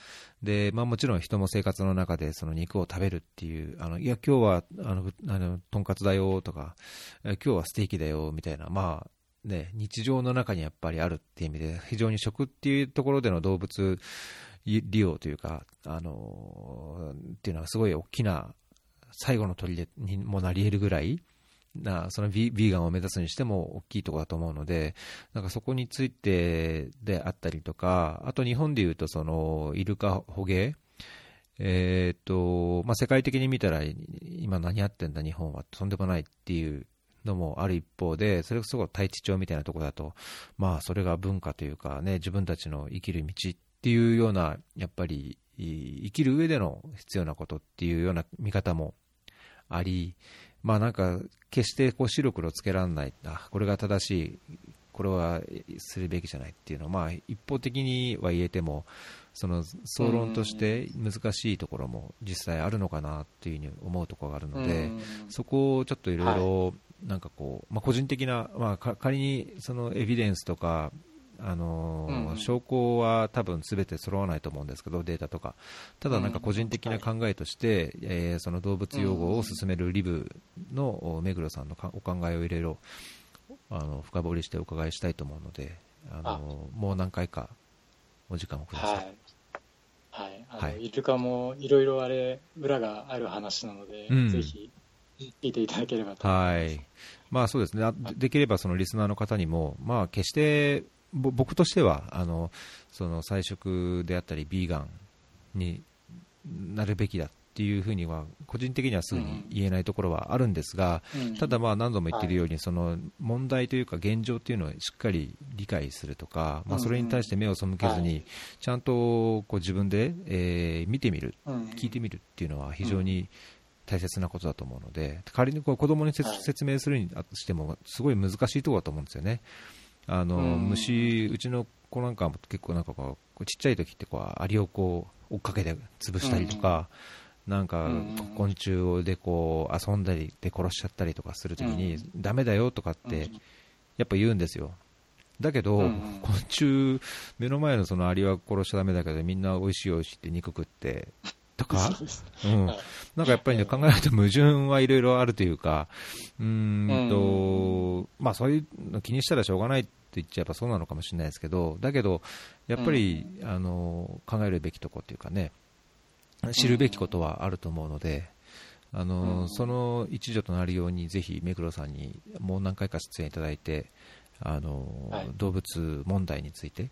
で、まあもちろん人も生活の中でその肉を食べるっていう、あの、いや今日はあの、あの、とんかつだよとか、今日はステーキだよみたいな、まあね、日常の中にやっぱりあるっていう意味で、非常に食っていうところでの動物利用というか、あの、っていうのはすごい大きな最後の砦にもなり得るぐらい、なそのビーガンを目指すにしても大きいところだと思うので、なんかそこについてであったりとか、あと日本でいうと、そのイルカ捕鯨、えーとまあ、世界的に見たら、今何やってんだ、日本はとんでもないっていうのもある一方で、それこそ太地町みたいなところだと、まあ、それが文化というか、ね、自分たちの生きる道っていうような、やっぱり生きる上での必要なことっていうような見方もあり、まあなんか、決してこう白黒つけられない、あこれが正しい、これはするべきじゃないっていうのは、まあ、一方的には言えても、その総論として難しいところも実際あるのかなっていうふうに思うところがあるので、そこをちょっといろいろ、なんかこう、まあ、個人的な、まあ、仮にそのエビデンスとか、あのーうん、証拠は多分すべて揃わないと思うんですけど、データとか、ただ、なんか個人的な考えとして、うん、えー、その動物用語を進めるリブの目黒さんのお考えをいろいろ。あの深掘りしてお伺いしたいと思うので、あのー、もう何回かお時間をください。はい。はい。あの、はい、イルカもいろいろあれ裏がある話なので、うん、ぜひ聞いていただければと思います。はい。まあそうですね、できればそのリスナーの方にも、まあ、決して僕としてはあのその菜食であったりビーガンになるべきだっていうふうには個人的にはすぐに言えないところはあるんですが、ただ、まあ何度も言っているように、その問題というか現状というのをしっかり理解するとか、まあ、それに対して目を背けずに、ちゃんとこう自分で、えー、見てみる、聞いてみるっていうのは非常に大切なことだと思うので、仮にこう子供に説明するにしても、すごい難しいところだと思うんですよね。あの、虫、うちの子なんかも結構なんかこう、ちっちゃい時ってこう、アリをこう、追っかけて潰したりとか、なんか昆虫でこう遊んだりで殺しちゃったりとかするときに、だめだよとかってやっぱ言うんですよ。だけど、昆虫、目の前のそのアリは殺しちゃだめだけど、みんな美味しい美味しいって肉食ってとか、うん、なんかやっぱりね、考えると矛盾はいろいろあるというか、うんと、まあそういうの気にしたらしょうがないって言っちゃえばそうなのかもしれないですけど、だけど、やっぱり、あの考えるべきとこっていうかね、知るべきことはあると思うので、あのその一助となるように、ぜひ目黒さんにもう何回か出演いただいて、あの、はい、動物問題について、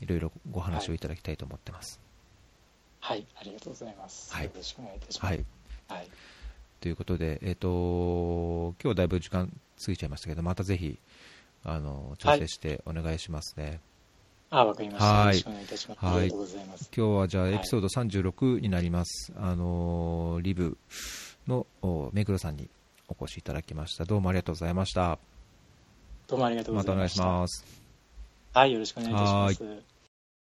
いろいろご話をいただきたいと思ってます。はい、ありがとうございます。はい、よろしくお願いいたします。はい。はい、ということで、えっ、ー、と今日はだいぶ時間過ぎちゃいましたけど、またぜひあの調整してお願いしますね。はい、あ、わかりました。はい。よろしくお願いいたします。はい、ありがとうございます。今日はじゃあエピソード36になります。あのリブの目黒さんにお越しいただきました。どうもありがとうございました。どうもありがとうございました。またお願いします。はい、よろしくお願いいたします。